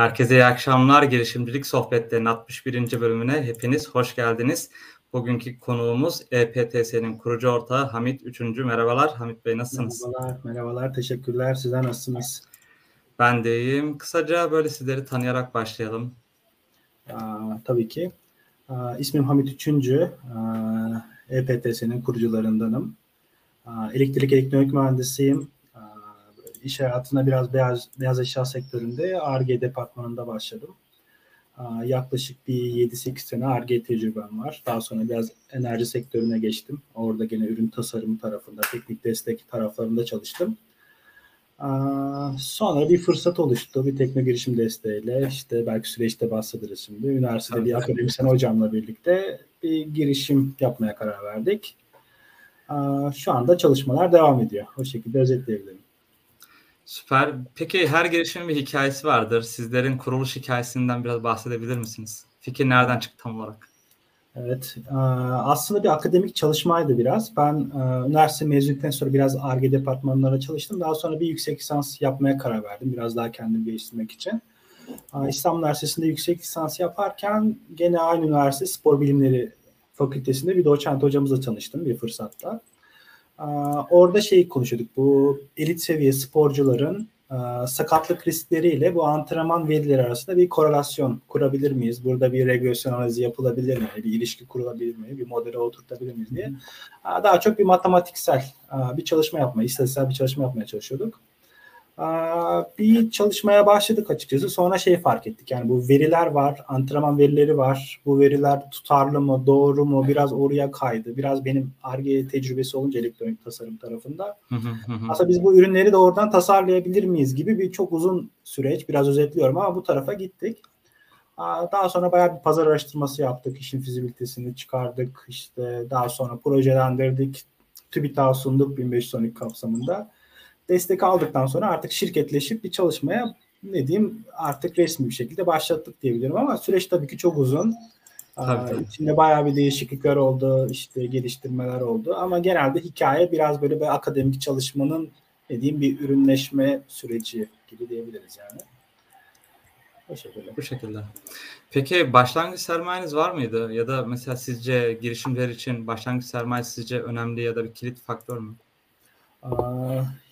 Herkese iyi akşamlar. Girişimcilik Sohbetlerinin 61. bölümüne hepiniz hoş geldiniz. Bugünkü konuğumuz EPTS'nin kurucu ortağı Hamit Üçüncü. Merhabalar Hamit Bey nasılsınız? Merhabalar, merhabalar. Teşekkürler. Sizler nasılsınız? Ben de iyiyim. Kısaca böyle sizleri tanıyarak başlayalım. Aa, tabii ki. Aa, ismim Hamit Üçüncü. Aa, EPTS'nin kurucularındanım. Aa, elektrik elektronik mühendisiyim iş hayatına biraz beyaz, beyaz eşya sektöründe ARGE departmanında başladım. Yaklaşık bir 7-8 sene ARGE tecrübem var. Daha sonra biraz enerji sektörüne geçtim. Orada gene ürün tasarımı tarafında, teknik destek taraflarında çalıştım. Sonra bir fırsat oluştu. Bir tekno girişim desteğiyle işte belki süreçte bahsederiz şimdi. Üniversitede bir akademisyen hocamla birlikte bir girişim yapmaya karar verdik. Şu anda çalışmalar devam ediyor. O şekilde özetleyebilirim. Süper. Peki her girişimin bir hikayesi vardır. Sizlerin kuruluş hikayesinden biraz bahsedebilir misiniz? Fikir nereden çıktı tam olarak? Evet. Aslında bir akademik çalışmaydı biraz. Ben üniversite mezuniyetten sonra biraz ARGE departmanlarına çalıştım. Daha sonra bir yüksek lisans yapmaya karar verdim. Biraz daha kendimi geliştirmek için. İstanbul Üniversitesi'nde yüksek lisans yaparken gene aynı üniversite spor bilimleri fakültesinde bir doçent hocamızla tanıştım bir fırsatta. Orada şey konuşuyorduk. Bu elit seviye sporcuların sakatlık riskleriyle bu antrenman verileri arasında bir korelasyon kurabilir miyiz? Burada bir regresyon analizi yapılabilir mi? Bir ilişki kurulabilir mi? Bir modele oturtabilir miyiz diye. Daha çok bir matematiksel bir çalışma yapmaya, istatistiksel bir çalışma yapmaya çalışıyorduk bir çalışmaya başladık açıkçası. Sonra şey fark ettik. Yani bu veriler var, antrenman verileri var. Bu veriler tutarlı mı, doğru mu? Biraz oraya kaydı. Biraz benim ARGE tecrübesi olunca elektronik tasarım tarafında. Aslında biz bu ürünleri de oradan tasarlayabilir miyiz gibi bir çok uzun süreç. Biraz özetliyorum ama bu tarafa gittik. Daha sonra bayağı bir pazar araştırması yaptık. İşin fizibilitesini çıkardık. İşte daha sonra projelendirdik. TÜBİTAK'a sunduk 1512 kapsamında destek aldıktan sonra artık şirketleşip bir çalışmaya ne diyeyim artık resmi bir şekilde başlattık diyebilirim ama süreç tabii ki çok uzun. Tabii. İçinde bayağı bir değişiklikler oldu, işte geliştirmeler oldu ama genelde hikaye biraz böyle bir akademik çalışmanın ne diyeyim bir ürünleşme süreci gibi diyebiliriz yani. O şekilde. Bu şekilde. Peki başlangıç sermayeniz var mıydı? Ya da mesela sizce girişimler için başlangıç sermayesi sizce önemli ya da bir kilit faktör mü?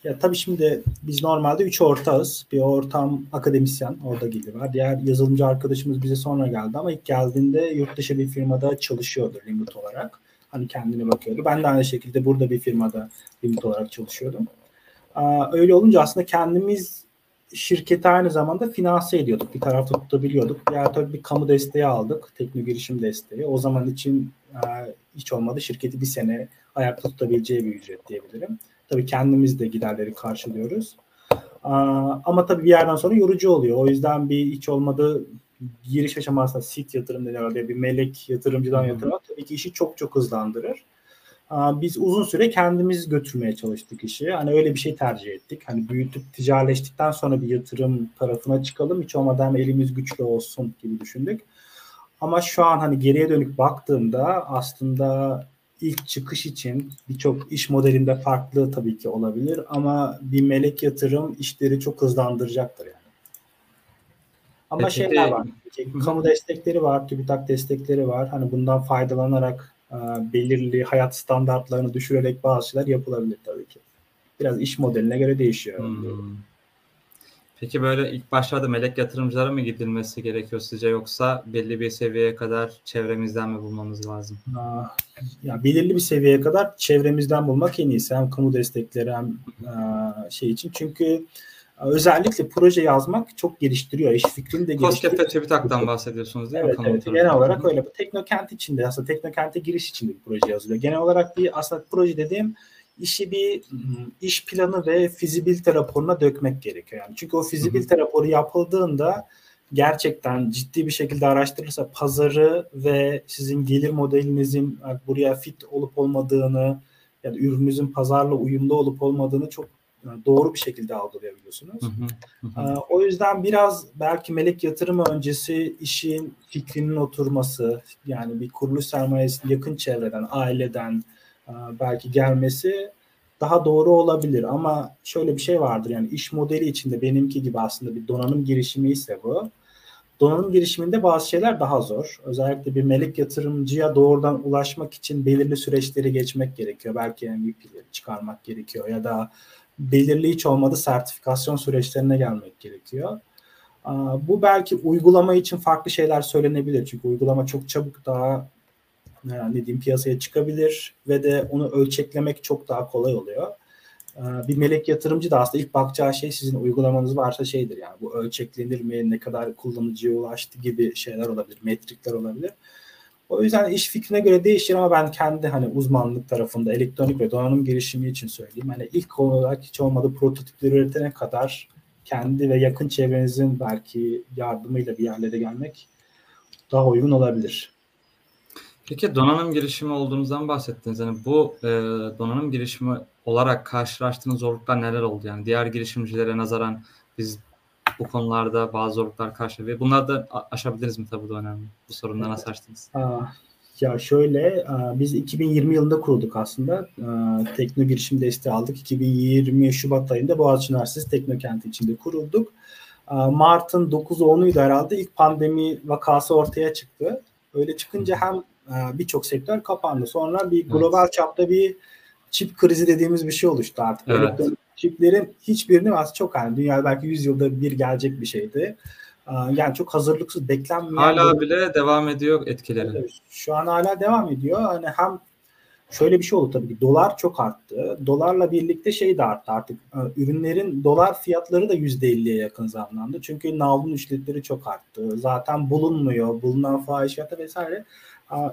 Ya tabii şimdi biz normalde üç ortağız. Bir ortam akademisyen, orada gibi var. Diğer yazılımcı arkadaşımız bize sonra geldi ama ilk geldiğinde yurt dışı bir firmada çalışıyordu remote olarak. Hani kendine bakıyordu. Ben de aynı şekilde burada bir firmada remote olarak çalışıyordum. Öyle olunca aslında kendimiz şirketi aynı zamanda finanse ediyorduk. Bir tarafta tutabiliyorduk. Yani tabii bir kamu desteği aldık. Teknik girişim desteği. O zaman için hiç olmadı şirketi bir sene ayakta tutabileceği bir ücret diyebilirim. Tabii kendimiz de giderleri karşılıyoruz. Ama tabii bir yerden sonra yorucu oluyor. O yüzden bir hiç olmadı giriş aşamasında sit yatırım deniyor bir melek yatırımcıdan yatırmak tabii ki işi çok çok hızlandırır. Biz uzun süre kendimiz götürmeye çalıştık işi. Hani öyle bir şey tercih ettik. Hani büyütüp ticaretleştikten sonra bir yatırım tarafına çıkalım. Hiç olmadan elimiz güçlü olsun gibi düşündük. Ama şu an hani geriye dönük baktığımda aslında ilk çıkış için birçok iş modelinde farklı tabii ki olabilir ama bir melek yatırım işleri çok hızlandıracaktır yani. Ama Peki, şeyler var. Kamu destekleri var, TÜBİTAK destekleri var. Hani bundan faydalanarak e, belirli hayat standartlarını düşürerek bazı şeyler yapılabilir tabii ki. Biraz iş modeline göre değişiyor. Hmm. Peki böyle ilk başlarda melek yatırımcılara mı gidilmesi gerekiyor sizce yoksa belli bir seviyeye kadar çevremizden mi bulmamız lazım? Ya belirli bir seviyeye kadar çevremizden bulmak en iyisi hem kamu destekleri hem şey için çünkü özellikle proje yazmak çok geliştiriyor. İş fikrini de geliştiriyor. Koskep ve TÜBİTAK'tan bahsediyorsunuz değil mi? Evet, genel olarak öyle. Bu Teknokent içinde aslında Teknokent'e giriş için bir proje yazılıyor. Genel olarak bir aslında proje dediğim işi bir iş planı ve fizibilite raporuna dökmek gerekiyor. Yani çünkü o fizibilite raporu yapıldığında gerçekten ciddi bir şekilde araştırırsa pazarı ve sizin gelir modelinizin buraya fit olup olmadığını yani ürününüzün pazarla uyumlu olup olmadığını çok doğru bir şekilde algılayabiliyorsunuz. O yüzden biraz belki melek yatırımı öncesi işin fikrinin oturması yani bir kuruluş sermayesi yakın çevreden, aileden, belki gelmesi daha doğru olabilir ama şöyle bir şey vardır yani iş modeli içinde benimki gibi aslında bir donanım girişimi ise bu. Donanım girişiminde bazı şeyler daha zor. Özellikle bir melek yatırımcıya doğrudan ulaşmak için belirli süreçleri geçmek gerekiyor. Belki MVP'leri çıkarmak gerekiyor ya da belirli hiç olmadı sertifikasyon süreçlerine gelmek gerekiyor. Bu belki uygulama için farklı şeyler söylenebilir. Çünkü uygulama çok çabuk daha ne diyeyim piyasaya çıkabilir ve de onu ölçeklemek çok daha kolay oluyor. Bir melek yatırımcı da aslında ilk bakacağı şey sizin uygulamanız varsa şeydir yani bu ölçeklenir mi, ne kadar kullanıcıya ulaştı gibi şeyler olabilir, metrikler olabilir. O yüzden iş fikrine göre değişir ama ben kendi hani uzmanlık tarafında elektronik ve donanım girişimi için söyleyeyim. Hani ilk olarak hiç olmadı prototipleri üretene kadar kendi ve yakın çevrenizin belki yardımıyla bir yerlere gelmek daha uygun olabilir. Peki donanım girişimi olduğunuzdan bahsettiniz. Yani bu e, donanım girişimi olarak karşılaştığınız zorluklar neler oldu? Yani diğer girişimcilere nazaran biz bu konularda bazı zorluklar karşılaştık. Bunları da aşabiliriz mi tabii bu önemli. Bu sorunları nasıl aştınız? Ya şöyle biz 2020 yılında kurulduk aslında. Tekno girişim desteği aldık. 2020 Şubat ayında Boğaziçi Üniversitesi Teknokenti içinde kurulduk. Mart'ın 9'u 10'uydu herhalde ilk pandemi vakası ortaya çıktı. Öyle çıkınca hem birçok sektör kapandı. Sonra bir global evet. çapta bir çip krizi dediğimiz bir şey oluştu artık. Evet. Elektronik çiplerin hiçbirini aslında çok hani dünya belki 100 yılda bir gelecek bir şeydi. Yani çok hazırlıksız beklenmeyen. Hala bir... bile devam ediyor etkileri. Şu an hala devam ediyor. Hani hem şöyle bir şey oldu tabii ki dolar çok arttı. Dolarla birlikte şey de arttı artık. Ürünlerin dolar fiyatları da %50'ye yakın zamlandı. Çünkü navlun ücretleri çok arttı. Zaten bulunmuyor. Bulunan fahiş fiyatı vesaire.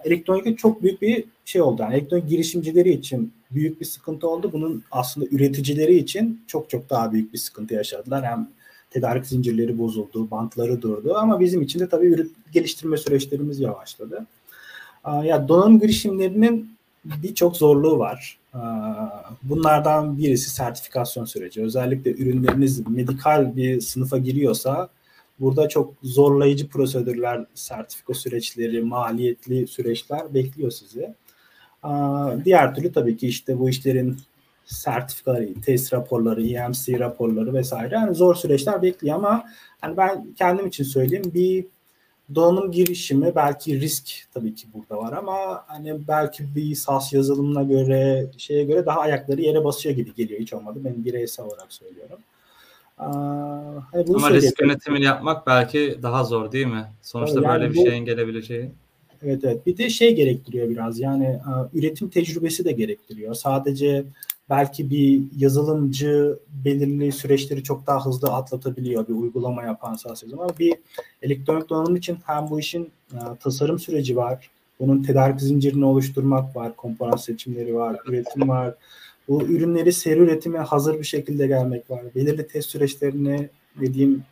Elektronikte çok büyük bir şey oldu. Yani elektronik girişimcileri için büyük bir sıkıntı oldu. Bunun aslında üreticileri için çok çok daha büyük bir sıkıntı yaşadılar. Hem tedarik zincirleri bozuldu, bantları durdu ama bizim için de tabii geliştirme süreçlerimiz yavaşladı. Ya donanım girişimlerinin birçok zorluğu var. Bunlardan birisi sertifikasyon süreci. Özellikle ürünleriniz medikal bir sınıfa giriyorsa burada çok zorlayıcı prosedürler, sertifika süreçleri, maliyetli süreçler bekliyor sizi. Diğer türlü tabii ki işte bu işlerin sertifikaları, test raporları, EMC raporları vesaire yani zor süreçler bekliyor ama hani ben kendim için söyleyeyim bir donanım girişimi belki risk tabii ki burada var ama hani belki bir SAS yazılımına göre şeye göre daha ayakları yere basıyor gibi geliyor hiç olmadı. Ben bireysel olarak söylüyorum. Hani bunu ama risk yönetimini yapmak belki daha zor değil mi? Sonuçta yani böyle bir bu, şeyin gelebileceği. Evet evet. Bir de şey gerektiriyor biraz. Yani üretim tecrübesi de gerektiriyor. Sadece belki bir yazılımcı belirli süreçleri çok daha hızlı atlatabiliyor bir uygulama yapan sahasız ama bir elektronik donanım için hem bu işin tasarım süreci var, bunun tedarik zincirini oluşturmak var, komponent seçimleri var, üretim var. Bu ürünleri seri üretime hazır bir şekilde gelmek var. Belirli test süreçlerini dediğim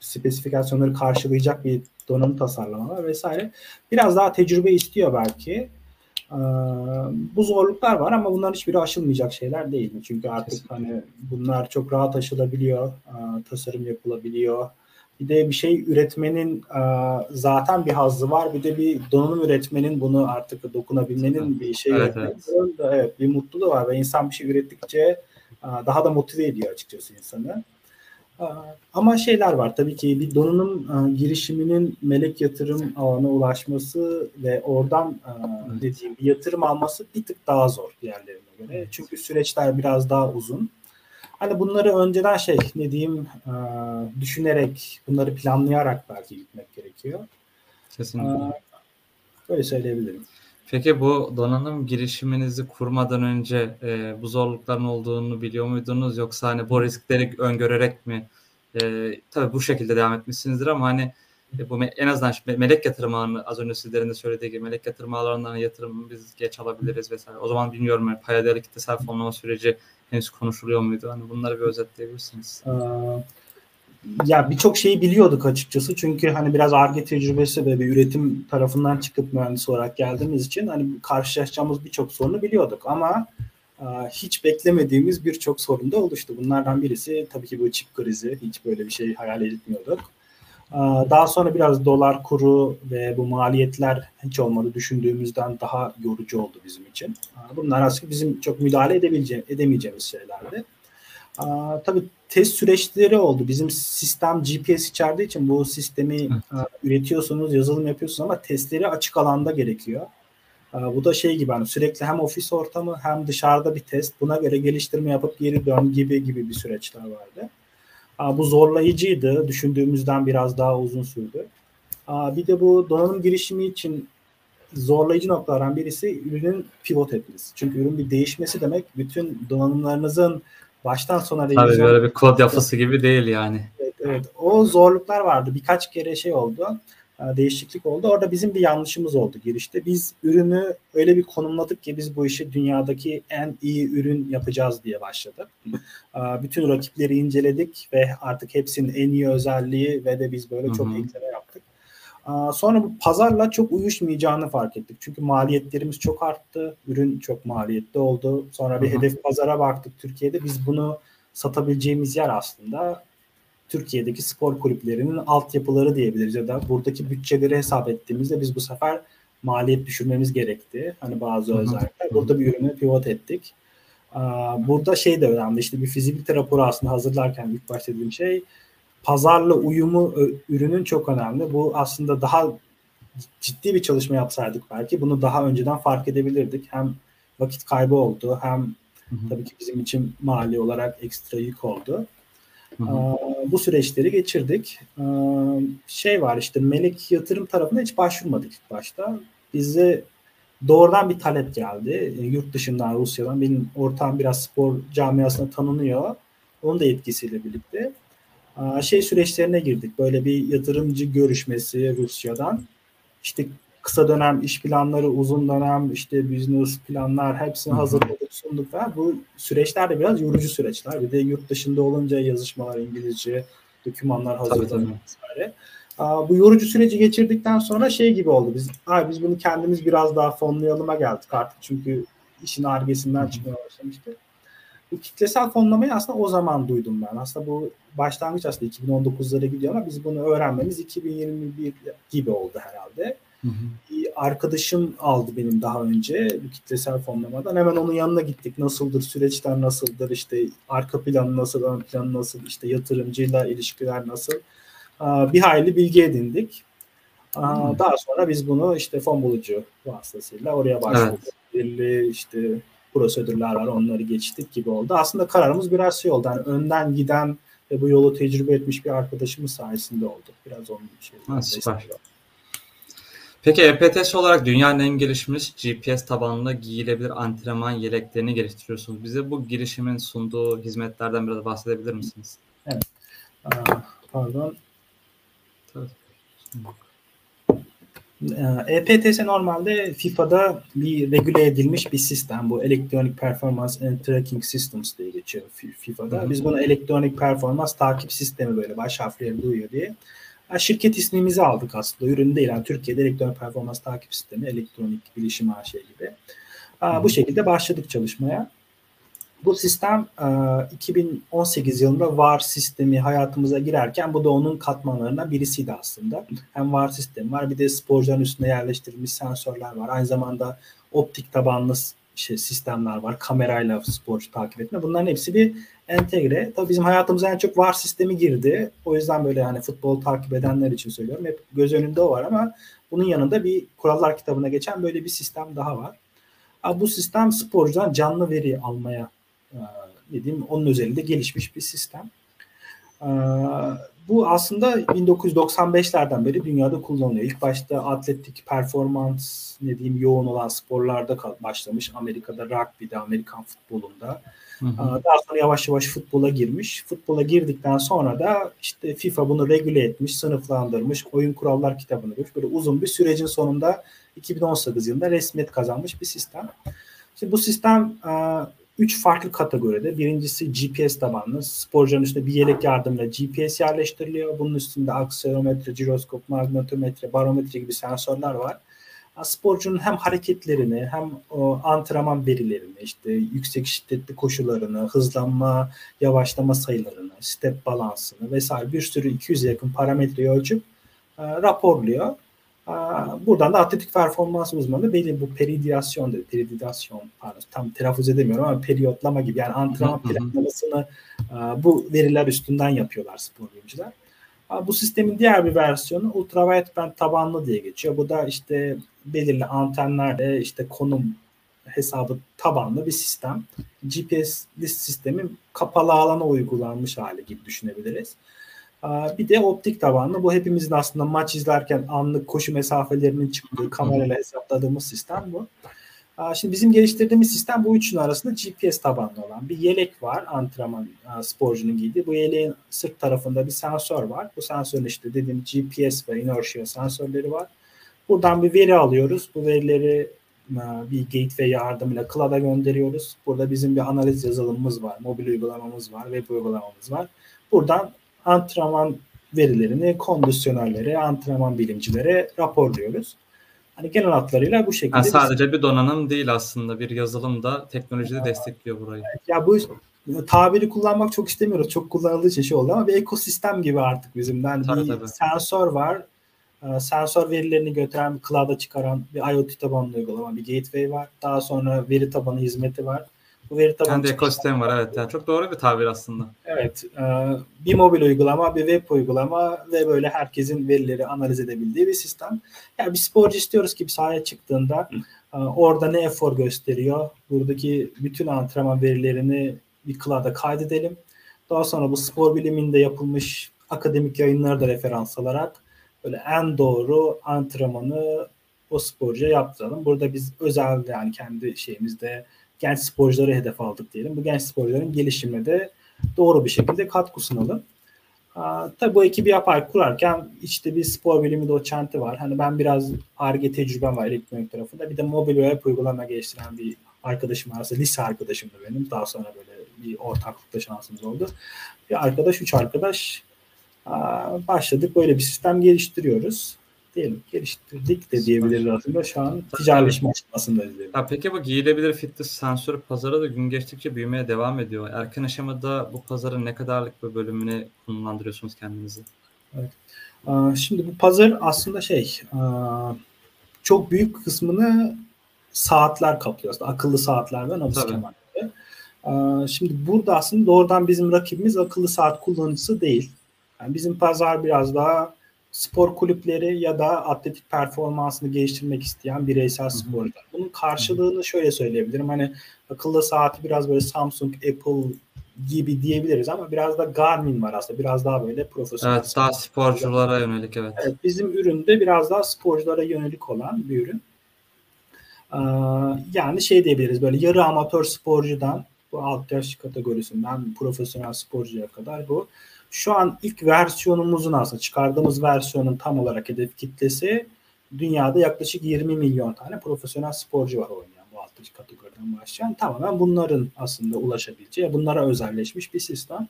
spesifikasyonları karşılayacak bir donanım tasarlama var vesaire. Biraz daha tecrübe istiyor belki. Ee, bu zorluklar var ama bunların hiçbiri aşılmayacak şeyler değil. Çünkü artık Kesinlikle. hani bunlar çok rahat aşılabiliyor, e, tasarım yapılabiliyor. Bir de bir şey üretmenin zaten bir hazzı var. Bir de bir donanım üretmenin bunu artık dokunabilmenin bir şey evet, evet. evet bir mutluluğu var ve insan bir şey ürettikçe daha da motive ediyor açıkçası insanı. Ama şeyler var tabii ki bir donanım girişiminin melek yatırım ağına ulaşması ve oradan dediğim bir yatırım alması bir tık daha zor diğerlerine göre. Çünkü süreçler biraz daha uzun. Hani bunları önceden şey ne diyeyim e, düşünerek bunları planlayarak belki gitmek gerekiyor. Kesinlikle. Böyle söyleyebilirim. Peki bu donanım girişiminizi kurmadan önce e, bu zorlukların olduğunu biliyor muydunuz yoksa hani bu riskleri öngörerek mi e, tabii bu şekilde devam etmişsinizdir ama hani e, bu en azından melek yatırım ağını az önce sizlerin de söylediği gibi melek yatırım ağlarından yatırım biz geç alabiliriz vesaire. O zaman bilmiyorum yani payadalı kitlesel fonlama süreci henüz konuşuluyor muydu? Hani bunları bir özetleyebilirsiniz. Ee, ya birçok şeyi biliyorduk açıkçası. Çünkü hani biraz ARGE tecrübesi ve bir üretim tarafından çıkıp mühendis olarak geldiğimiz için hani karşılaşacağımız birçok sorunu biliyorduk ama hiç beklemediğimiz birçok sorun da oluştu. Bunlardan birisi tabii ki bu çip krizi. Hiç böyle bir şey hayal etmiyorduk. Daha sonra biraz dolar kuru ve bu maliyetler hiç olmadı düşündüğümüzden daha yorucu oldu bizim için. Bunlar aslında bizim çok müdahale edebileceğimiz, edemeyeceğimiz şeylerdi. Tabii test süreçleri oldu. Bizim sistem GPS içerdiği için bu sistemi evet. üretiyorsunuz, yazılım yapıyorsunuz ama testleri açık alanda gerekiyor. Bu da şey gibi hani sürekli hem ofis ortamı hem dışarıda bir test. Buna göre geliştirme yapıp geri dön gibi gibi bir süreçler vardı. Bu zorlayıcıydı. Düşündüğümüzden biraz daha uzun sürdü. Bir de bu donanım girişimi için zorlayıcı noktalardan birisi ürünün pivot etmesi. Çünkü ürün bir değişmesi demek bütün donanımlarınızın baştan sona revizyon... Tabii böyle bir kod yapısı gibi değil yani. Evet, evet. O zorluklar vardı. Birkaç kere şey oldu. E, değişiklik oldu. Orada bizim bir yanlışımız oldu girişte. Biz ürünü öyle bir konumladık ki biz bu işi dünyadaki en iyi ürün yapacağız diye başladık. E, bütün rakipleri inceledik ve artık hepsinin en iyi özelliği ve de biz böyle Hı-hı. çok ekleme yaptık. E, sonra bu pazarla çok uyuşmayacağını fark ettik. Çünkü maliyetlerimiz çok arttı. Ürün çok maliyetli oldu. Sonra bir Hı-hı. hedef pazara baktık Türkiye'de. Biz bunu satabileceğimiz yer aslında Türkiye'deki spor kulüplerinin altyapıları diyebiliriz ya da buradaki bütçeleri hesap ettiğimizde biz bu sefer maliyet düşürmemiz gerekti. Hani bazı özellikler. Burada bir ürünü pivot ettik. Burada şey de önemli işte bir fizibilite raporu aslında hazırlarken ilk başta dediğim şey pazarla uyumu ürünün çok önemli. Bu aslında daha ciddi bir çalışma yapsaydık belki bunu daha önceden fark edebilirdik. Hem vakit kaybı oldu hem tabii ki bizim için mali olarak ekstra yük oldu. Hı. Bu süreçleri geçirdik. Şey var işte Melek yatırım tarafında hiç başvurmadık ilk başta. Bize doğrudan bir talep geldi. E, yurt dışından Rusya'dan. Benim ortağım biraz spor camiasına tanınıyor. Onun da etkisiyle birlikte. Şey süreçlerine girdik. Böyle bir yatırımcı görüşmesi Rusya'dan. İşte kısa dönem iş planları, uzun dönem işte business planlar hepsini hazırladık, sunduk ve bu süreçler de biraz yorucu süreçler. Bir de yurt dışında olunca yazışmalar İngilizce, dokümanlar hazırlanıyor vesaire. Bu yorucu süreci geçirdikten sonra şey gibi oldu. Biz abi biz bunu kendimiz biraz daha fonlayalıma geldik artık çünkü işin argesinden çıkmaya başlamıştı. Bu kitlesel fonlamayı aslında o zaman duydum ben. Aslında bu başlangıç aslında 2019'lara gidiyor ama biz bunu öğrenmemiz 2021 gibi oldu herhalde. Hı hı. Bir arkadaşım aldı benim daha önce bu kitlesel fonlamadan. Hemen onun yanına gittik. Nasıldır, süreçler nasıldır, işte arka planı nasıl, ön planı nasıl, işte yatırımcıyla ilişkiler nasıl. Bir hayli bilgi edindik. Hı. Daha sonra biz bunu işte fon bulucu vasıtasıyla oraya başvurduk. Evet. Belirli işte prosedürler var onları geçtik gibi oldu. Aslında kararımız biraz şey oldu. Yani önden giden ve bu yolu tecrübe etmiş bir arkadaşımız sayesinde oldu. Biraz onun bir şey. Ha, süper. Peki EPTS olarak dünyanın en gelişmiş GPS tabanlı giyilebilir antrenman yeleklerini geliştiriyorsunuz. Bize bu girişimin sunduğu hizmetlerden biraz bahsedebilir misiniz? Evet. pardon. EPTS normalde FIFA'da bir regüle edilmiş bir sistem. Bu Electronic Performance and Tracking Systems diye geçiyor FIFA'da. Biz bunu elektronik performans takip sistemi böyle baş harfleri duyuyor diye şirket ismimizi aldık aslında. Ürün değil. Yani Türkiye'de elektronik performans takip sistemi, elektronik bilişim AŞ gibi. Bu şekilde başladık çalışmaya. Bu sistem 2018 yılında VAR sistemi hayatımıza girerken bu da onun katmanlarından birisiydi aslında. Hem VAR sistemi var bir de sporcuların üstüne yerleştirilmiş sensörler var. Aynı zamanda optik tabanlı şey, sistemler var. Kamerayla sporcu takip etme. Bunların hepsi bir entegre. Tabii bizim hayatımıza en çok VAR sistemi girdi. O yüzden böyle hani futbol takip edenler için söylüyorum. Hep göz önünde o var ama bunun yanında bir kurallar kitabına geçen böyle bir sistem daha var. Bu sistem sporcudan canlı veri almaya dediğim onun özelinde gelişmiş bir sistem. Bu aslında 1995'lerden beri dünyada kullanılıyor. İlk başta atletik performans ne diyeyim yoğun olan sporlarda başlamış. Amerika'da rugby'de, Amerikan futbolunda. Hı hı. Daha sonra yavaş yavaş futbola girmiş. Futbola girdikten sonra da işte FIFA bunu regüle etmiş, sınıflandırmış, oyun kurallar kitabını görmüş. Böyle uzun bir sürecin sonunda 2018 yılında resmiyet kazanmış bir sistem. Şimdi bu sistem üç farklı kategoride. Birincisi GPS tabanlı. Sporcunun üstünde bir yelek yardımıyla GPS yerleştiriliyor. Bunun üstünde aksiyolometre, jiroskop, magnetometre, barometre gibi sensörler var. Sporcunun hem hareketlerini hem o antrenman verilerini, işte yüksek şiddetli koşularını, hızlanma, yavaşlama sayılarını, step balansını vesaire bir sürü 200 yakın parametreyi ölçüp e, raporluyor. Buradan da atletik performans uzmanı belli bu peridiyasyon dedi. Peridiyasyon pardon tam telaffuz edemiyorum ama periyotlama gibi yani antrenman planlamasını bu veriler üstünden yapıyorlar spor bilimciler. Bu sistemin diğer bir versiyonu ultraviyole tabanlı diye geçiyor. Bu da işte belirli antenlerle işte konum hesabı tabanlı bir sistem. GPS sistemin kapalı alana uygulanmış hali gibi düşünebiliriz. Bir de optik tabanlı. Bu hepimizin aslında maç izlerken anlık koşu mesafelerinin çıktığı kamerayla hesapladığımız sistem bu. Şimdi bizim geliştirdiğimiz sistem bu üçünün arasında GPS tabanlı olan bir yelek var antrenman sporcunun giydiği. Bu yeleğin sırt tarafında bir sensör var. Bu sensörün işte dediğim GPS ve inertia sensörleri var. Buradan bir veri alıyoruz. Bu verileri bir gateway yardımıyla cloud'a gönderiyoruz. Burada bizim bir analiz yazılımımız var, mobil uygulamamız var, web uygulamamız var. Buradan antrenman verilerini kondisyonellere, antrenman bilimcilere raporluyoruz. Hani genel hatlarıyla bu şekilde. Yani sadece bir donanım değil aslında bir yazılım da teknolojide ya, destekliyor burayı. Ya bu tabiri kullanmak çok istemiyoruz. Çok kullanıldığı için şey oldu ama bir ekosistem gibi artık bizim. Yani tabii, bir tabii. sensör var. Sensör verilerini götüren cloud'a çıkaran bir IoT tabanlı uygulama, bir gateway var. Daha sonra veri tabanı hizmeti var. Bu veri tabanı Kendi ekosistem var evet. Yani çok doğru bir tabir aslında. Evet. Bir mobil uygulama, bir web uygulama ve böyle herkesin verileri analiz edebildiği bir sistem. Yani bir sporcu istiyoruz ki bir sahaya çıktığında orada ne efor gösteriyor? Buradaki bütün antrenman verilerini bir cloud'a kaydedelim. Daha sonra bu spor biliminde yapılmış akademik yayınları da referans alarak böyle en doğru antrenmanı o sporcuya yaptıralım. Burada biz özel yani kendi şeyimizde genç sporcuları hedef aldık diyelim. Bu genç sporcuların gelişimine de doğru bir şekilde katkı sunalım. Aa, tabii bu ekibi yapay kurarken işte bir spor bilimi doçenti var. Hani ben biraz ARGE tecrübem var elektronik tarafında. Bir de mobil web uygulama geliştiren bir arkadaşım varsa lise arkadaşım da benim. Daha sonra böyle bir ortaklıkta şansımız oldu. Bir arkadaş, üç arkadaş başladık. Böyle bir sistem geliştiriyoruz diyelim geliştirdik de diyebiliriz aslında. Şu an ticaretleşme aşamasındayız. Diyelim. Ya peki bu giyilebilir fitness sensörü pazarı da gün geçtikçe büyümeye devam ediyor. Erken aşamada bu pazarın ne kadarlık bir bölümünü konumlandırıyorsunuz kendinizi? Evet. Şimdi bu pazar aslında şey çok büyük kısmını saatler kaplıyor. Aslında akıllı saatler ve nabız kemerleri. Şimdi burada aslında doğrudan bizim rakibimiz akıllı saat kullanıcısı değil. Yani bizim pazar biraz daha spor kulüpleri ya da atletik performansını geliştirmek isteyen bireysel sporcular. Bunun karşılığını şöyle söyleyebilirim. Hani akıllı saati biraz böyle Samsung, Apple gibi diyebiliriz ama biraz da Garmin var aslında. Biraz daha böyle profesyonel. Evet, daha sporculara yönelik evet. Evet, bizim üründe biraz daha sporculara yönelik olan bir ürün. Ee, yani şey diyebiliriz böyle yarı amatör sporcudan bu alt yaş kategorisinden profesyonel sporcuya kadar bu şu an ilk versiyonumuzun aslında çıkardığımız versiyonun tam olarak hedef kitlesi dünyada yaklaşık 20 milyon tane profesyonel sporcu var oynayan bu alt kategoriden başlayan. Tamamen bunların aslında ulaşabileceği, bunlara özelleşmiş bir sistem.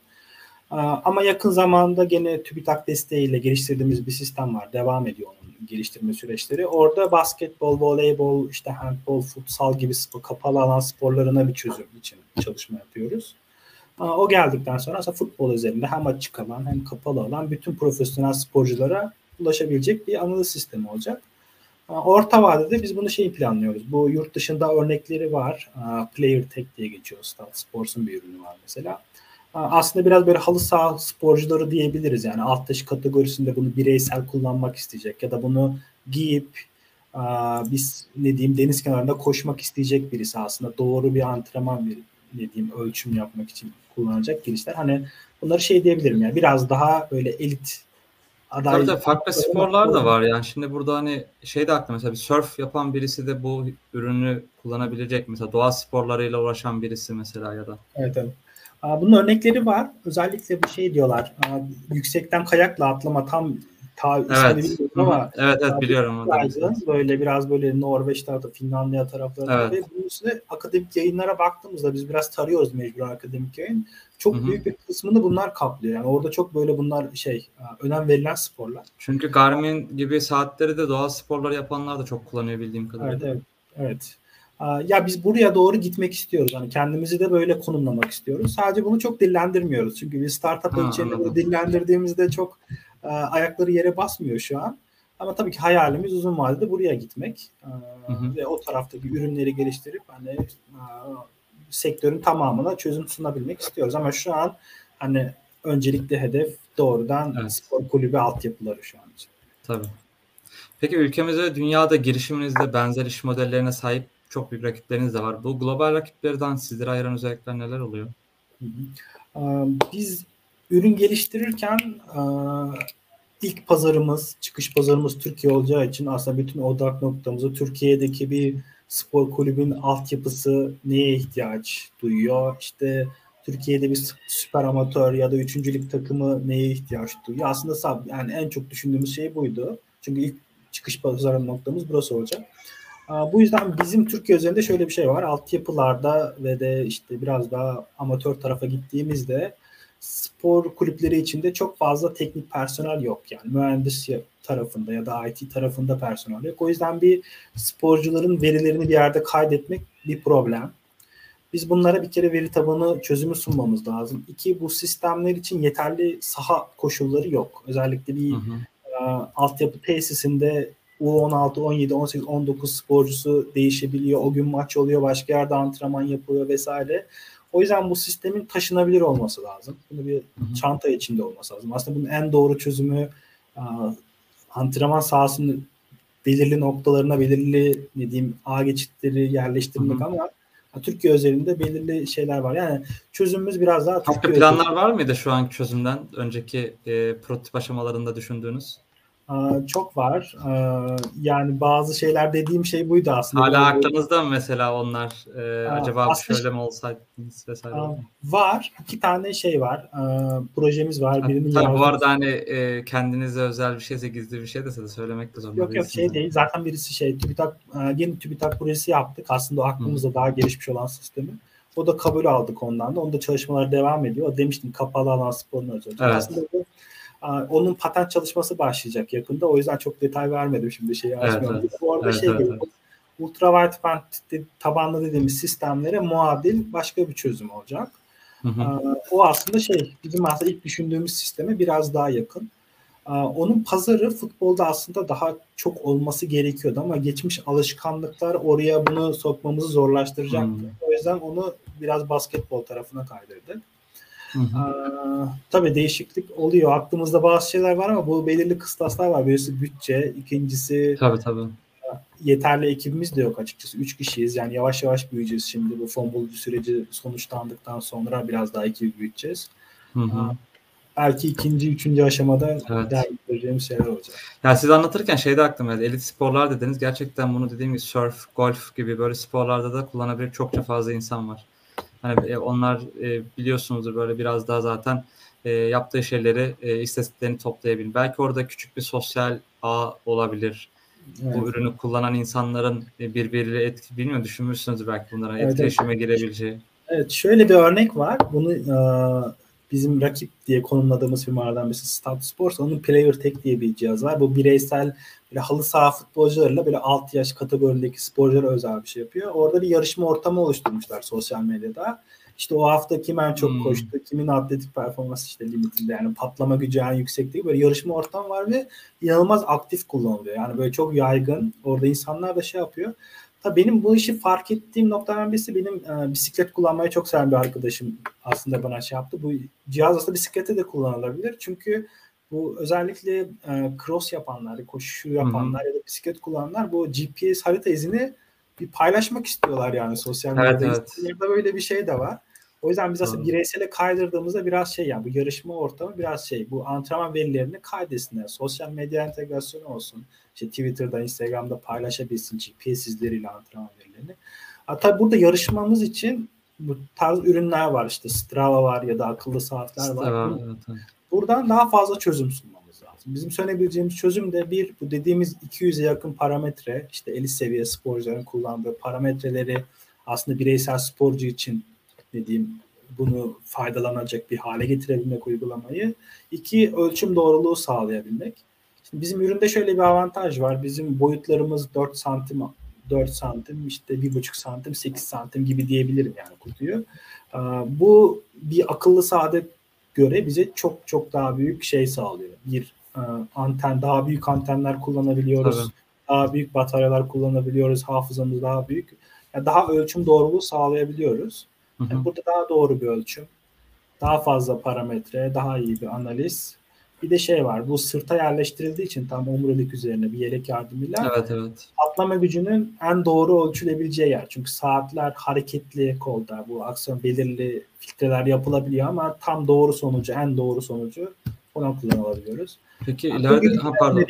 Ama yakın zamanda gene TÜBİTAK desteğiyle geliştirdiğimiz bir sistem var. Devam ediyor onun geliştirme süreçleri. Orada basketbol, voleybol, işte handbol, futsal gibi kapalı alan sporlarına bir çözüm için çalışma yapıyoruz. O geldikten sonra aslında futbol üzerinde hem açık alan hem kapalı alan bütün profesyonel sporculara ulaşabilecek bir analiz sistemi olacak. Orta vadede biz bunu şey planlıyoruz. Bu yurt dışında örnekleri var. Player Tech diye geçiyor. Sports'un bir ürünü var mesela. Aslında biraz böyle halı saha sporcuları diyebiliriz. Yani alt yaş kategorisinde bunu bireysel kullanmak isteyecek ya da bunu giyip biz ne diyeyim deniz kenarında koşmak isteyecek birisi aslında doğru bir antrenman verip ne diyeyim ölçüm yapmak için kullanacak girişler. Hani bunları şey diyebilirim yani biraz daha böyle elit aday. Tabii tabii farklı sporlar da var yani. Şimdi burada hani şey de aklıma mesela bir surf yapan birisi de bu ürünü kullanabilecek. Mesela doğa sporlarıyla uğraşan birisi mesela ya da. Evet evet. Bunun örnekleri var. Özellikle bir şey diyorlar. Yüksekten kayakla atlama tam ta evet. ama evet evet biliyorum. Böyle biraz böyle Norveç tarafı, Finlandiya taraflarında evet. ve bunun üstüne akademik yayınlara baktığımızda biz biraz tarıyoruz mecbur akademik yayın. Çok Hı-hı. büyük bir kısmını bunlar kaplıyor. Yani orada çok böyle bunlar şey önem verilen sporlar. Çünkü Garmin gibi saatleri de doğal sporlar yapanlar da çok kullanıyor bildiğim kadarıyla. Evet, evet. evet. ya biz buraya doğru gitmek istiyoruz. Hani kendimizi de böyle konumlamak istiyoruz. Sadece bunu çok dillendirmiyoruz. Çünkü biz startup bunu dillendirdiğimizde çok e, ayakları yere basmıyor şu an. Ama tabii ki hayalimiz uzun vadede buraya gitmek. E, hı hı. Ve o taraftaki ürünleri geliştirip hani e, sektörün tamamına çözüm sunabilmek istiyoruz. Ama şu an hani öncelikli hedef doğrudan evet. spor kulübü altyapıları şu an için. Tabii. Peki ülkemizde dünyada girişiminizde benzer iş modellerine sahip çok büyük rakipleriniz de var. Bu global rakiplerden sizleri ayıran özellikler neler oluyor? Biz ürün geliştirirken ilk pazarımız, çıkış pazarımız Türkiye olacağı için aslında bütün odak noktamızı Türkiye'deki bir spor kulübün altyapısı neye ihtiyaç duyuyor? İşte Türkiye'de bir süper amatör ya da üçüncülük takımı neye ihtiyaç duyuyor? Aslında yani en çok düşündüğümüz şey buydu. Çünkü ilk çıkış pazarı noktamız burası olacak. Bu yüzden bizim Türkiye üzerinde şöyle bir şey var. Altyapılarda ve de işte biraz daha amatör tarafa gittiğimizde spor kulüpleri içinde çok fazla teknik personel yok. Yani mühendis tarafında ya da IT tarafında personel yok. O yüzden bir sporcuların verilerini bir yerde kaydetmek bir problem. Biz bunlara bir kere veri tabanı çözümü sunmamız lazım. İki, bu sistemler için yeterli saha koşulları yok. Özellikle bir hı hı. E, altyapı tesisinde U16, 17, 18, 19 sporcusu değişebiliyor. O gün maç oluyor, başka yerde antrenman yapılıyor vesaire. O yüzden bu sistemin taşınabilir olması lazım. Bunu bir Hı-hı. çanta içinde olması lazım. Aslında bunun en doğru çözümü antrenman sahasının belirli noktalarına belirli ne diyeyim ağ geçitleri yerleştirmek Hı-hı. ama Türkiye özelinde belirli şeyler var. Yani çözümümüz biraz daha Türkiye planlar özelinde. var mıydı şu anki çözümden önceki e, prototip aşamalarında düşündüğünüz? Çok var. Yani bazı şeyler dediğim şey buydu aslında. Hala aklınızda mı mesela onlar? Ee, acaba şöyle mi olsaydınız vesaire? Var. İki tane şey var. Projemiz var. Birini Tabii bu arada hani e, kendinize özel bir şeyse gizli bir şey de söylemek de zorunda Yok yok şey değil. Zaten birisi şey TÜBİTAK yeni TÜBİTAK projesi yaptık. Aslında o aklımızda Hı. daha gelişmiş olan sistemi. O da kabul aldık ondan da. Onda çalışmalar devam ediyor. Demiştim kapalı alan sporunu özel. Evet. Aslında bu onun patent çalışması başlayacak yakında. O yüzden çok detay vermedim şimdi şeyi açmıyorum. Evet, evet. Bu arada evet, şey evet, evet. ultra wideband tabanlı dediğimiz sistemlere muadil başka bir çözüm olacak. Hı hı. O aslında şey bizim aslında ilk düşündüğümüz sisteme biraz daha yakın. Onun pazarı futbolda aslında daha çok olması gerekiyordu ama geçmiş alışkanlıklar oraya bunu sokmamızı zorlaştıracaktı. Hmm. O yüzden onu biraz basketbol tarafına kaydırdık. Hı hı. tabii değişiklik oluyor. Aklımızda bazı şeyler var ama bu belirli kıstaslar var. Birisi bütçe, ikincisi tabii, tabii. yeterli ekibimiz de yok açıkçası. Üç kişiyiz. Yani yavaş yavaş büyüyeceğiz şimdi. Bu fon bulucu süreci sonuçlandıktan sonra biraz daha ekibi büyüteceğiz. Hı hı. belki ikinci, üçüncü aşamada evet. daha göreceğimiz şeyler olacak. Ya siz anlatırken şeyde aklıma geldi. Elit sporlar dediniz. Gerçekten bunu dediğim gibi surf, golf gibi böyle sporlarda da kullanabilir çokça fazla insan var. Hani e, onlar e, biliyorsunuzdur böyle biraz daha zaten e, yaptığı şeyleri e, istatistiklerini toplayabilir. Belki orada küçük bir sosyal ağ olabilir. Evet. Bu ürünü kullanan insanların e, birbiriyle etki bilmiyorum düşünmüşsünüzdür belki bunlara evet, etkileşime evet. girebileceği. Evet şöyle bir örnek var. Bunu e, bizim rakip diye konumladığımız firmalardan birisi Stat Sports. Onun Player Tech diye bir cihaz var. Bu bireysel böyle halı saha futbolcularıyla böyle alt yaş kategorindeki sporculara özel bir şey yapıyor. Orada bir yarışma ortamı oluşturmuşlar sosyal medyada. İşte o hafta kim en çok hmm. koştu, kimin atletik performansı işte limitinde yani patlama gücü en yüksek değil. Böyle yarışma ortamı var ve inanılmaz aktif kullanılıyor. Yani böyle çok yaygın. Orada insanlar da şey yapıyor. Tabii benim bu işi fark ettiğim noktadan birisi benim e, bisiklet kullanmayı çok seven bir arkadaşım aslında bana şey yaptı. Bu cihaz aslında bisiklete de kullanılabilir. Çünkü bu özellikle e, cross yapanlar, koşu yapanlar Hı-hı. ya da bisiklet kullananlar bu GPS harita izini bir paylaşmak istiyorlar yani sosyal medyada. Evet, evet. böyle bir şey de var. O yüzden biz aslında bireysele kaydırdığımızda biraz şey yani bu yarışma ortamı biraz şey bu antrenman verilerini kaydetsinler. Sosyal medya entegrasyonu olsun. İşte Twitter'da, Instagram'da paylaşabilsin GPS izleriyle antrenman verilerini. Hatta burada yarışmamız için bu tarz ürünler var işte Strava var ya da akıllı saatler Strava, var. Evet, Buradan daha fazla çözüm sunmamız lazım. Bizim söyleyebileceğimiz çözüm de bir bu dediğimiz 200'e yakın parametre işte elit seviye sporcuların kullandığı parametreleri aslında bireysel sporcu için dediğim bunu faydalanacak bir hale getirebilmek uygulamayı. İki ölçüm doğruluğu sağlayabilmek. Şimdi bizim üründe şöyle bir avantaj var. Bizim boyutlarımız 4 santim 4 santim, işte 1,5 santim, 8 santim gibi diyebilirim yani kutuyu. Bu bir akıllı saate göre bize çok çok daha büyük şey sağlıyor. Bir anten, daha büyük antenler kullanabiliyoruz. Tabii. Daha büyük bataryalar kullanabiliyoruz. Hafızamız daha büyük. Yani daha ölçüm doğruluğu sağlayabiliyoruz. Yani burada daha doğru bir ölçüm. Daha fazla parametre, daha iyi bir analiz bir de şey var. Bu sırta yerleştirildiği için tam omurilik üzerine bir yelek yardımıyla evet, evet. atlama gücünün en doğru ölçülebileceği yer. Çünkü saatler hareketli kolda. Bu aksiyon belirli filtreler yapılabiliyor ama tam doğru sonucu, en doğru sonucu ona kullanabiliyoruz. Peki yani ileride ha, pardon.